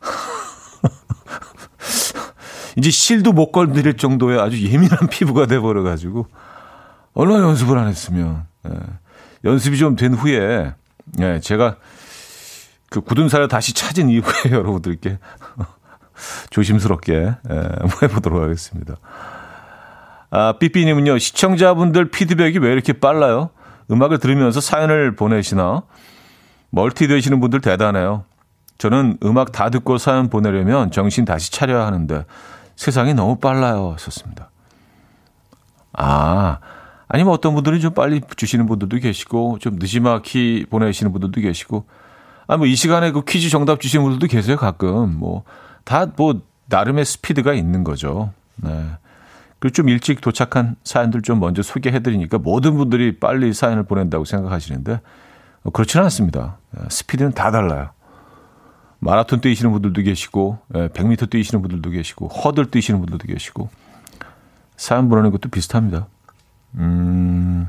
이제 실도 못 건드릴 정도의 아주 예민한 피부가 돼버려가지고 얼마나 연습을 안 했으면 예. 연습이 좀 된 후에 예, 제가 그 굳은 살을 다시 찾은 이후에 여러분들께 조심스럽게 예, 해보도록 하겠습니다. 아, 삐삐님은요, 시청자분들 피드백이 왜 이렇게 빨라요? 음악을 들으면서 사연을 보내시나? 멀티 되시는 분들 대단해요. 저는 음악 다 듣고 사연 보내려면 정신 다시 차려야 하는데 세상이 너무 빨라요. 썼습니다. 아, 아니면 어떤 분들은 좀 빨리 주시는 분들도 계시고, 좀 늦지막히 보내시는 분들도 계시고, 아, 뭐이 시간에 그 퀴즈 정답 주시는 분들도 계세요, 가끔. 뭐, 다 뭐, 나름의 스피드가 있는 거죠. 네. 그리고 좀 일찍 도착한 사연들 좀 먼저 소개해드리니까 모든 분들이 빨리 사연을 보낸다고 생각하시는데, 어, 그렇지는 않습니다. 스피드는 다 달라요. 마라톤 뛰시는 분들도 계시고, 100m 예, 뛰시는 분들도 계시고, 허들 뛰시는 분들도 계시고, 사연 보내는 것도 비슷합니다. 음,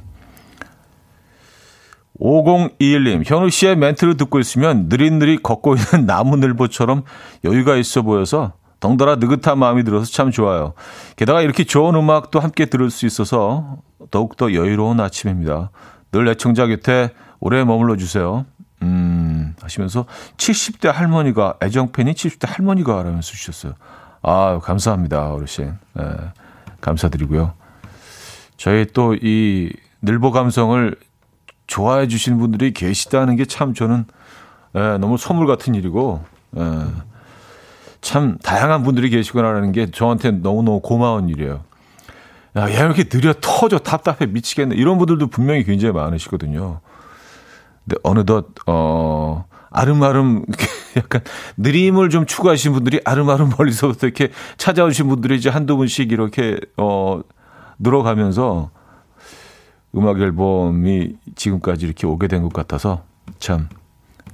5021님, 현우 씨의 멘트를 듣고 있으면 느릿느릿 걷고 있는 나무늘보처럼 여유가 있어 보여서 덩달아 느긋한 마음이 들어서 참 좋아요. 게다가 이렇게 좋은 음악도 함께 들을 수 있어서 더욱더 여유로운 아침입니다. 늘 애청자 곁에 오래 머물러 주세요. 음, 하시면서 70대 할머니가, 애정팬이 70대 할머니가 라면서 주셨어요. 아, 감사합니다, 어르신. 예, 감사드리고요. 저희 또 이 늘보 감성을 좋아해 주시는 분들이 계시다는 게 참 저는 예, 너무 선물 같은 일이고, 예, 참 다양한 분들이 계시구나라는 게 저한테 너무너무 고마운 일이에요. 야, 야, 이렇게 느려 터져 답답해 미치겠네. 이런 분들도 분명히 굉장히 많으시거든요. 근데 어느덧 어 아름아름 약간 느림을 좀 추구하신 분들이 아름아름 멀리서부터 이렇게 찾아오신 분들이 이제 한두 분씩 이렇게 어 늘어가면서 음악 앨범이 지금까지 이렇게 오게 된 것 같아서 참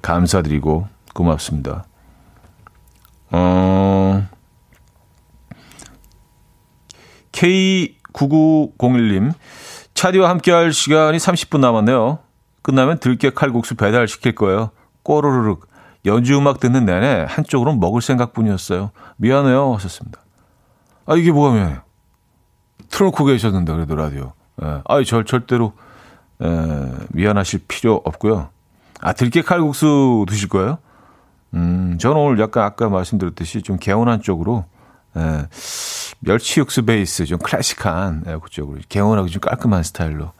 감사드리고 고맙습니다. 어 K9901님 차디와 함께할 시간이 30분 남았네요. 끝나면 들깨 칼국수 배달시킬 거예요. 꼬르르륵. 연주 음악 듣는 내내 한쪽으로 먹을 생각뿐이었어요. 미안해요. 하셨습니다. 아, 이게 뭐가 미안해요? 틀어놓고 계셨는데, 그래도 라디오. 예. 아, 절, 절대로, 에, 미안하실 필요 없고요. 아, 들깨 칼국수 드실 거예요? 음, 저는 오늘 약간 아까 말씀드렸듯이 좀 개운한 쪽으로, 에, 멸치 육수 베이스, 좀 클래식한, 에, 그쪽으로. 개운하고 좀 깔끔한 스타일로.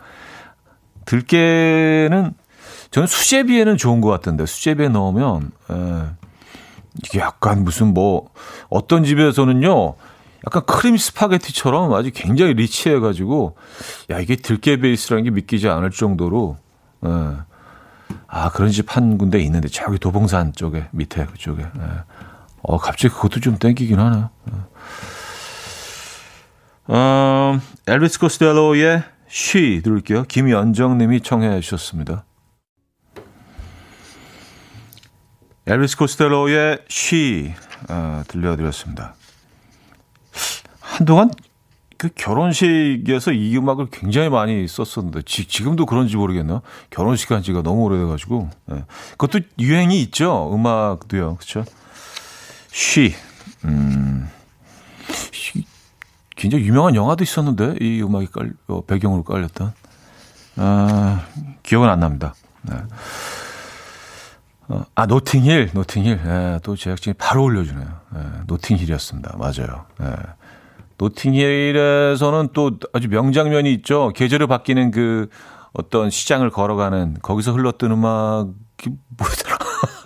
들깨는 저는 수제비에는 좋은 것 같은데 수제비에 넣으면 에, 이게 약간 무슨 뭐 어떤 집에서는요 약간 크림 스파게티처럼 아주 굉장히 리치해가지고 야 이게 들깨 베이스라는 게 믿기지 않을 정도로 에, 아 그런 집 한 군데 있는데 저기 도봉산 쪽에 밑에 그쪽에 에. 어 갑자기 그것도 좀 땡기긴 하네요. 어, 엘비스 코스텔로의 쉬 들을게요. 김연정 님이 청해 주셨습니다. 엘비스 코스텔로의 쉬 어, 들려드렸습니다. 한동안 그 결혼식에서 이 음악을 굉장히 많이 썼었는데 지, 금도 그런지 모르겠네요. 결혼식 한 지가 너무 오래돼가지고 네. 그것도 유행이 있죠. 음악도요. 그렇죠? 쉬, 음, 굉장히 유명한 영화도 있었는데 이 음악이 깔 어, 배경으로 깔렸던 아, 기억은 안 납니다. 네. 어, 아 노팅힐, 노팅힐. 네, 또 제작진이 바로 올려주네요. 네, 노팅힐이었습니다. 맞아요. 네. 노팅힐에서는 또 아주 명장면이 있죠. 계절을 바뀌는 그 어떤 시장을 걸어가는 거기서 흘렀던 음악이 뭐더라?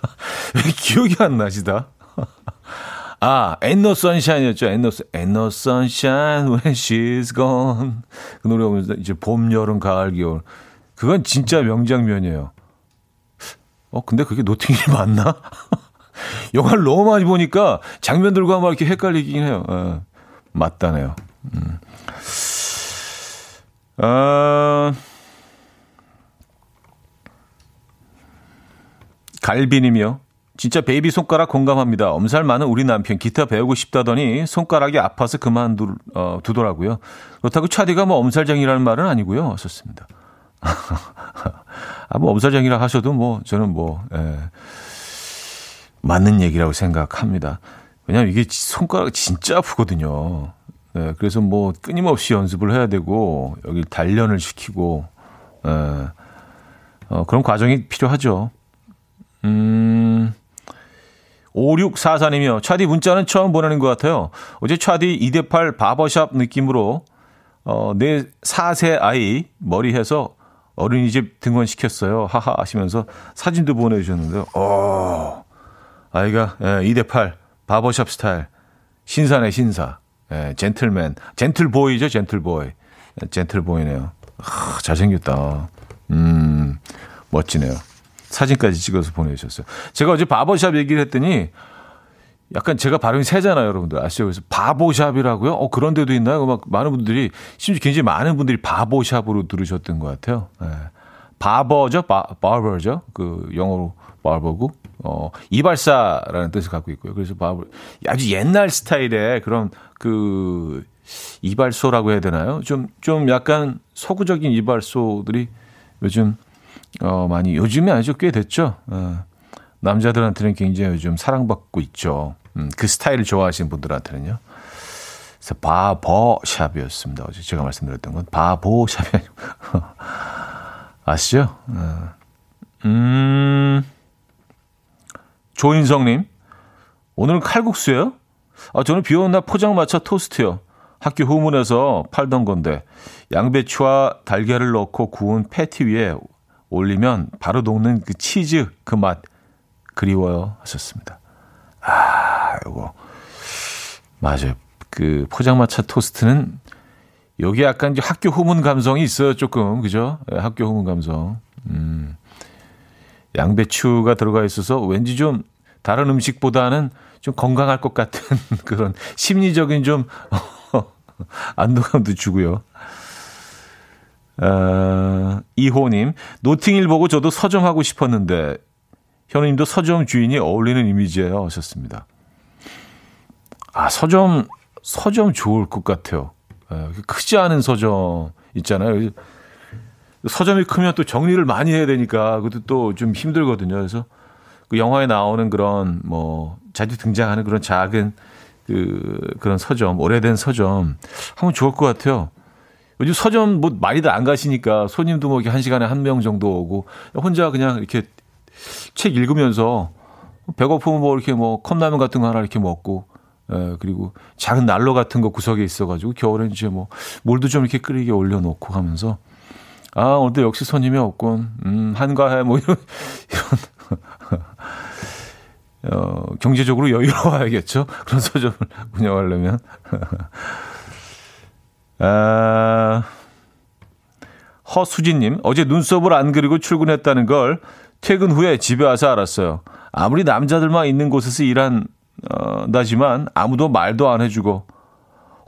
왜 기억이 안 나시다? 아. Ain't No, Ain't no Sunshine when she's gone. 그 노래 보면서 이제 봄, 여름, 가을, 겨울. 그건 진짜 명장면이에요. 어, 근데 그게 노팅힐 맞나? 영화를 너무 많이 보니까 장면들과 막 이렇게 헷갈리긴 해요. 어. 맞다네요. 음. 어, 갈비님이요. 진짜 baby 손가락 공감합니다. 엄살 많은 우리 남편 기타 배우고 싶다더니 손가락이 아파서 그만두 어, 두더라고요. 그렇다고 차디가 뭐 엄살쟁이라는 말은 아니고요. 썼습니다. 아, 뭐 엄살쟁이라 하셔도 뭐 저는 뭐 예, 맞는 얘기라고 생각합니다. 왜냐하면 이게 손가락 진짜 아프거든요. 네, 그래서 뭐 끊임없이 연습을 해야 되고 여기 단련을 시키고 네, 어, 그런 과정이 필요하죠. 음, 5644님이요. 차디 문자는 처음 보내는 것 같아요. 어제 차디 2대8 바버샵 느낌으로 어, 내 4세 아이 머리 해서 어린이집 등원시켰어요. 하하 하시면서 사진도 보내주셨는데요. 어, 아이가 예, 2대8 바버샵 스타일. 신사네, 신사. 예, 젠틀맨. 젠틀보이죠, 젠틀보이. 젠틀보이네요. 아, 잘생겼다. 음, 멋지네요. 사진까지 찍어서 보내주셨어요. 제가 어제 바버샵 얘기를 했더니 약간 제가 발음이 세잖아요, 여러분들. 아시죠? 그래서 바보샵이라고요? 어, 그런 데도 있나요? 막 많은 분들이, 심지어 굉장히 많은 분들이 바보샵으로 들으셨던 것 같아요. 예. 바버죠? 바, 바버죠? 그 영어로 바버고. 어, 이발사라는 뜻을 갖고 있고요. 그래서 바보, 아주 옛날 스타일의 그런 그 이발소라고 해야 되나요? 좀, 좀 약간 서구적인 이발소들이 요즘, 어, 많이, 요즘이 아니죠. 꽤 됐죠. 어, 남자들한테는 굉장히 요즘 사랑받고 있죠. 음, 그 스타일을 좋아하시는 분들한테는요. 그래서 바버샵이었습니다. 어제 제가 말씀드렸던 건 바보샵이 아니고. 아시죠? 어. 음. 조인성님, 오늘은 칼국수예요? 아, 저는 비 오는 날 포장마차 토스트요. 학교 후문에서 팔던 건데 양배추와 달걀을 넣고 구운 패티 위에 올리면 바로 녹는 그 치즈 그 맛 그리워요 하셨습니다. 아, 이거 맞아요. 그 포장마차 토스트는 여기 약간 이제 학교 후문 감성이 있어요, 조금 그죠? 네, 학교 후문 감성. 음. 양배추가 들어가 있어서 왠지 좀 다른 음식보다는 좀 건강할 것 같은 그런 심리적인 좀 안도감도 주고요. 어, 이호님, 노팅일 보고 저도 서점하고 싶었는데, 현우님도 서점 주인이 어울리는 이미지예요. 하셨습니다. 아, 서점, 서점 좋을 것 같아요. 에, 크지 않은 서점 있잖아요. 서점이 크면 또 정리를 많이 해야 되니까 그것도 또 좀 힘들거든요. 그래서 그 영화에 나오는 그런 뭐 자주 등장하는 그런 작은 그 그런 서점, 오래된 서점 하면 좋을 것 같아요. 요즘 서점 뭐 많이들 안 가시니까 손님도 뭐 이렇게 한 시간에 한 명 정도 오고 혼자 그냥 이렇게 책 읽으면서 배고프면 뭐 이렇게 뭐 컵라면 같은 거 하나 이렇게 먹고 예, 그리고 작은 난로 같은 거 구석에 있어가지고 겨울엔 이제 뭐 물도 좀 이렇게 끓이게 올려놓고 하면서 아, 오늘도 역시 손님이 없군. 음, 한가해. 뭐 이런, 이런, 어, 경제적으로 여유로워야겠죠. 그런 서점을 운영하려면. 아, 허수진님, 어제 눈썹을 안 그리고 출근했다는 걸 퇴근 후에 집에 와서 알았어요. 아무리 남자들만 있는 곳에서 일한, 어, 나지만 아무도 말도 안 해주고,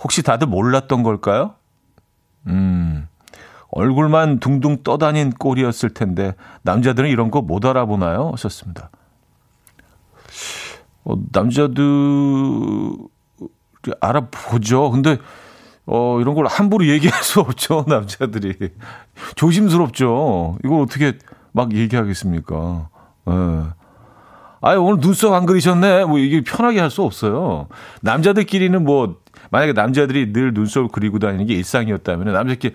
혹시 다들 몰랐던 걸까요? 음, 얼굴만 둥둥 떠다닌 꼴이었을 텐데 남자들은 이런 거 못 알아보나요? 하셨습니다. 어, 남자들 알아보죠. 근데 어, 어, 이런 걸 함부로 얘기할 수 없죠, 남자들이. 조심스럽죠. 이걸 어떻게 막 얘기하겠습니까? 예. 아유, 오늘 눈썹 안 그리셨네? 뭐 이게 편하게 할 수 없어요. 남자들끼리는 뭐, 만약에 남자들이 늘 눈썹을 그리고 다니는 게 일상이었다면 남자끼리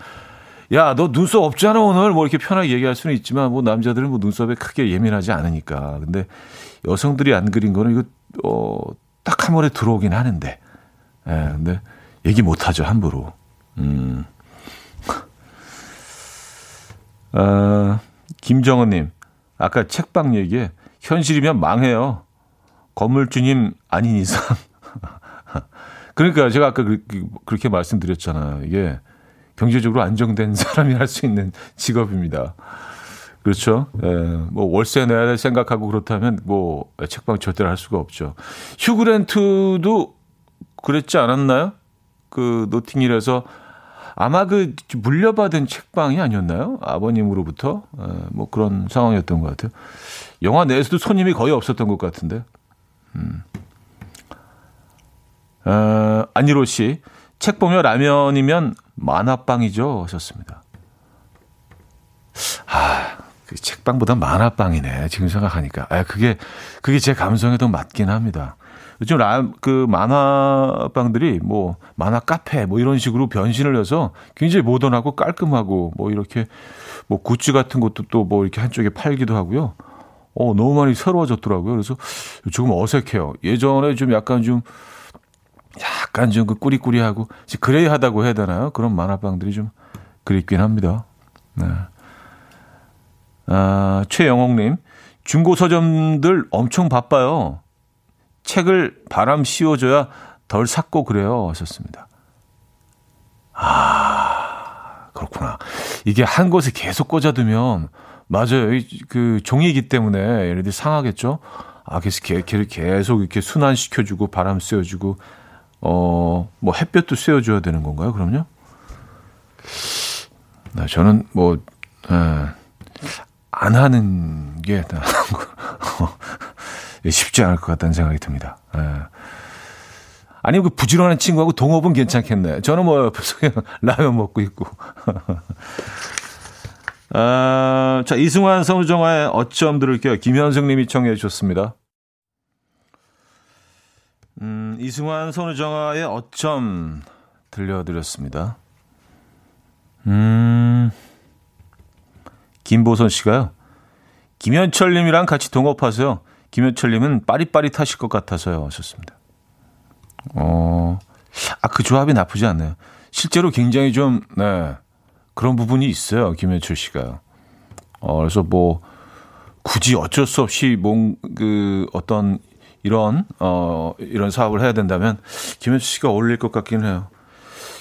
야, 너 눈썹 없잖아, 오늘. 뭐 이렇게 편하게 얘기할 수는 있지만, 뭐 남자들은 뭐 눈썹에 크게 예민하지 않으니까. 근데 여성들이 안 그린 거는 이거, 어, 딱 한 번에 들어오긴 하는데. 예, 근데 얘기 못 하죠, 함부로. 음. 아, 김정은님, 아까 책방 얘기에 현실이면 망해요. 건물주님 아닌 이상. 그러니까 제가 아까 그렇게 말씀드렸잖아요. 이게 경제적으로 안정된 사람이 할 수 있는 직업입니다. 그렇죠. 예, 뭐 월세 내야 될 생각하고 그렇다면 뭐 책방 절대로 할 수가 없죠. 휴그랜트도 그랬지 않았나요? 그 노팅힐에서 아마 그 물려받은 책방이 아니었나요? 아버님으로부터 예, 뭐 그런 상황이었던 것 같아요. 영화 내에서도 손님이 거의 없었던 것 같은데. 음. 어, 안희로 씨, 책 보며 라면이면 만화빵이죠. 하셨습니다. 아, 그 책방보다 만화빵이네. 지금 생각하니까. 아, 그게, 그게 제 감성에도 맞긴 합니다. 요즘 라, 그 만화빵들이 뭐 만화 카페 뭐 이런 식으로 변신을 해서 굉장히 모던하고 깔끔하고 뭐 이렇게 뭐 굿즈 같은 것도 또 뭐 이렇게 한쪽에 팔기도 하고요. 어, 너무 많이 새로워졌더라고요. 그래서 조금 어색해요. 예전에 좀 약간 좀 약간 좀 그 꾸리꾸리하고 그레이하다고 해야 되나요? 그런 만화방들이 좀 그립긴 합니다. 네. 아, 최영옥님, 중고 서점들 엄청 바빠요. 책을 바람 씌워줘야 덜 샀고 그래요. 하셨습니다. 아, 그렇구나. 이게 한 곳에 계속 꽂아두면, 맞아요. 그 종이기 때문에 얘네들이 상하겠죠? 아, 계속, 계속 이렇게 순환시켜주고, 바람 쐬어주고, 어, 뭐 햇볕도 쐬어줘야 되는 건가요? 그럼요? 네, 저는 뭐, 에, 안 하는 게 쉽지 않을 것 같다는 생각이 듭니다. 에. 아니, 그 부지런한 친구하고 동업은 괜찮겠네. 저는 뭐 옆에서 그냥 라면 먹고 있고. 아, 자, 이승환 선우정아의 어쩜 들을게요. 김현승 님이 청해 주셨습니다. 음, 이승환 손우정아의 어쩜 들려드렸습니다. 음, 김보선 씨가요. 김현철님이랑 같이 동업하세요. 김현철님은 빠릿빠릿하실 것 같아서요. 하셨습니다. 어, 아, 그 조합이 나쁘지 않네요. 실제로 굉장히 좀, 네, 그런 부분이 있어요. 김현철 씨가. 어, 그래서 뭐, 굳이 어쩔 수 없이 뭔, 그, 어떤 이런 어 이런 사업을 해야 된다면 김현수 씨가 어울릴 것 같긴 해요.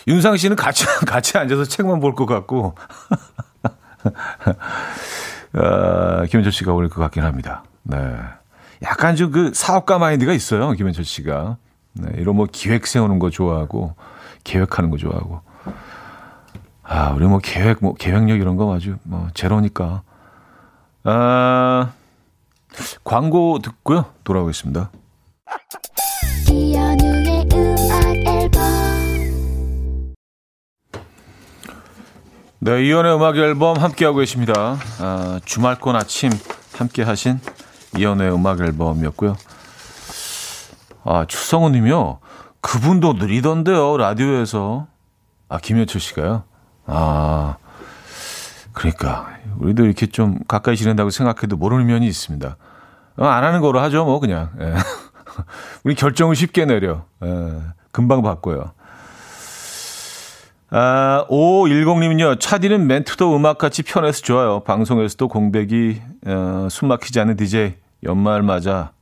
윤상 씨는 같이 같이 앉아서 책만 볼 것 같고 어, 김현철 씨가 어울릴 것 같긴 합니다. 네. 약간 좀 그 사업가 마인드가 있어요. 김현철 씨가. 네, 이런 뭐 기획 세우는 거 좋아하고 계획하는 거 좋아하고. 아, 우리 뭐 계획 뭐 계획력 이런 거 아주 뭐 제로니까. 아 광고 듣고요. 돌아오겠습니다. 네, 이연의 음악 앨범 함께하고 계십니다. 아, 주말권 아침 함께 하신 이연의 음악 앨범이었고요. 아, 추성우 님이요. 그분도 느리던데요, 라디오에서. 아, 김효철 씨가요? 아, 그러니까. 우리도 이렇게 좀 가까이 지낸다고 생각해도 모르는 면이 있습니다. 어, 안 하는 거로 하죠, 뭐, 그냥. 예. 우리 결정을 쉽게 내려. 예. 금방 바꿔요. 아, 5510님은요, 차디는 멘트도 음악같이 편해서 좋아요. 방송에서도 공백이, 어, 숨 막히지 않는 DJ, 연말 맞아.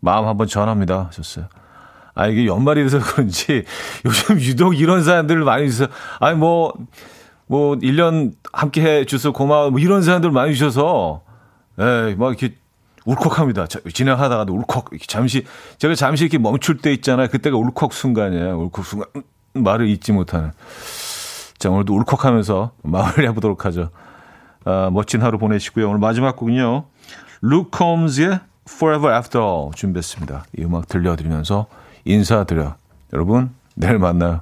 마음 한번 전합니다. 하셨어요. 아, 이게 연말이라서 그런지 요즘 유독 이런 사람들을 많이 주셔서, 아니, 뭐, 뭐, 1년 함께 해 주셔서 고마워. 뭐 이런 사람들 많이 주셔서, 예, 막 이렇게 울컥합니다. 진행하다가도 울컥. 잠시 제가 잠시 이렇게 멈출 때 있잖아요. 그때가 울컥 순간이에요. 울컥 순간 음, 말을 잊지 못하는. 자 오늘도 울컥하면서 마무리해 보도록 하죠. 아, 멋진 하루 보내시고요. 오늘 마지막 곡은요. 루크 홈즈의 Forever After All 준비했습니다. 이 음악 들려드리면서 인사드려. 여러분 내일 만나요.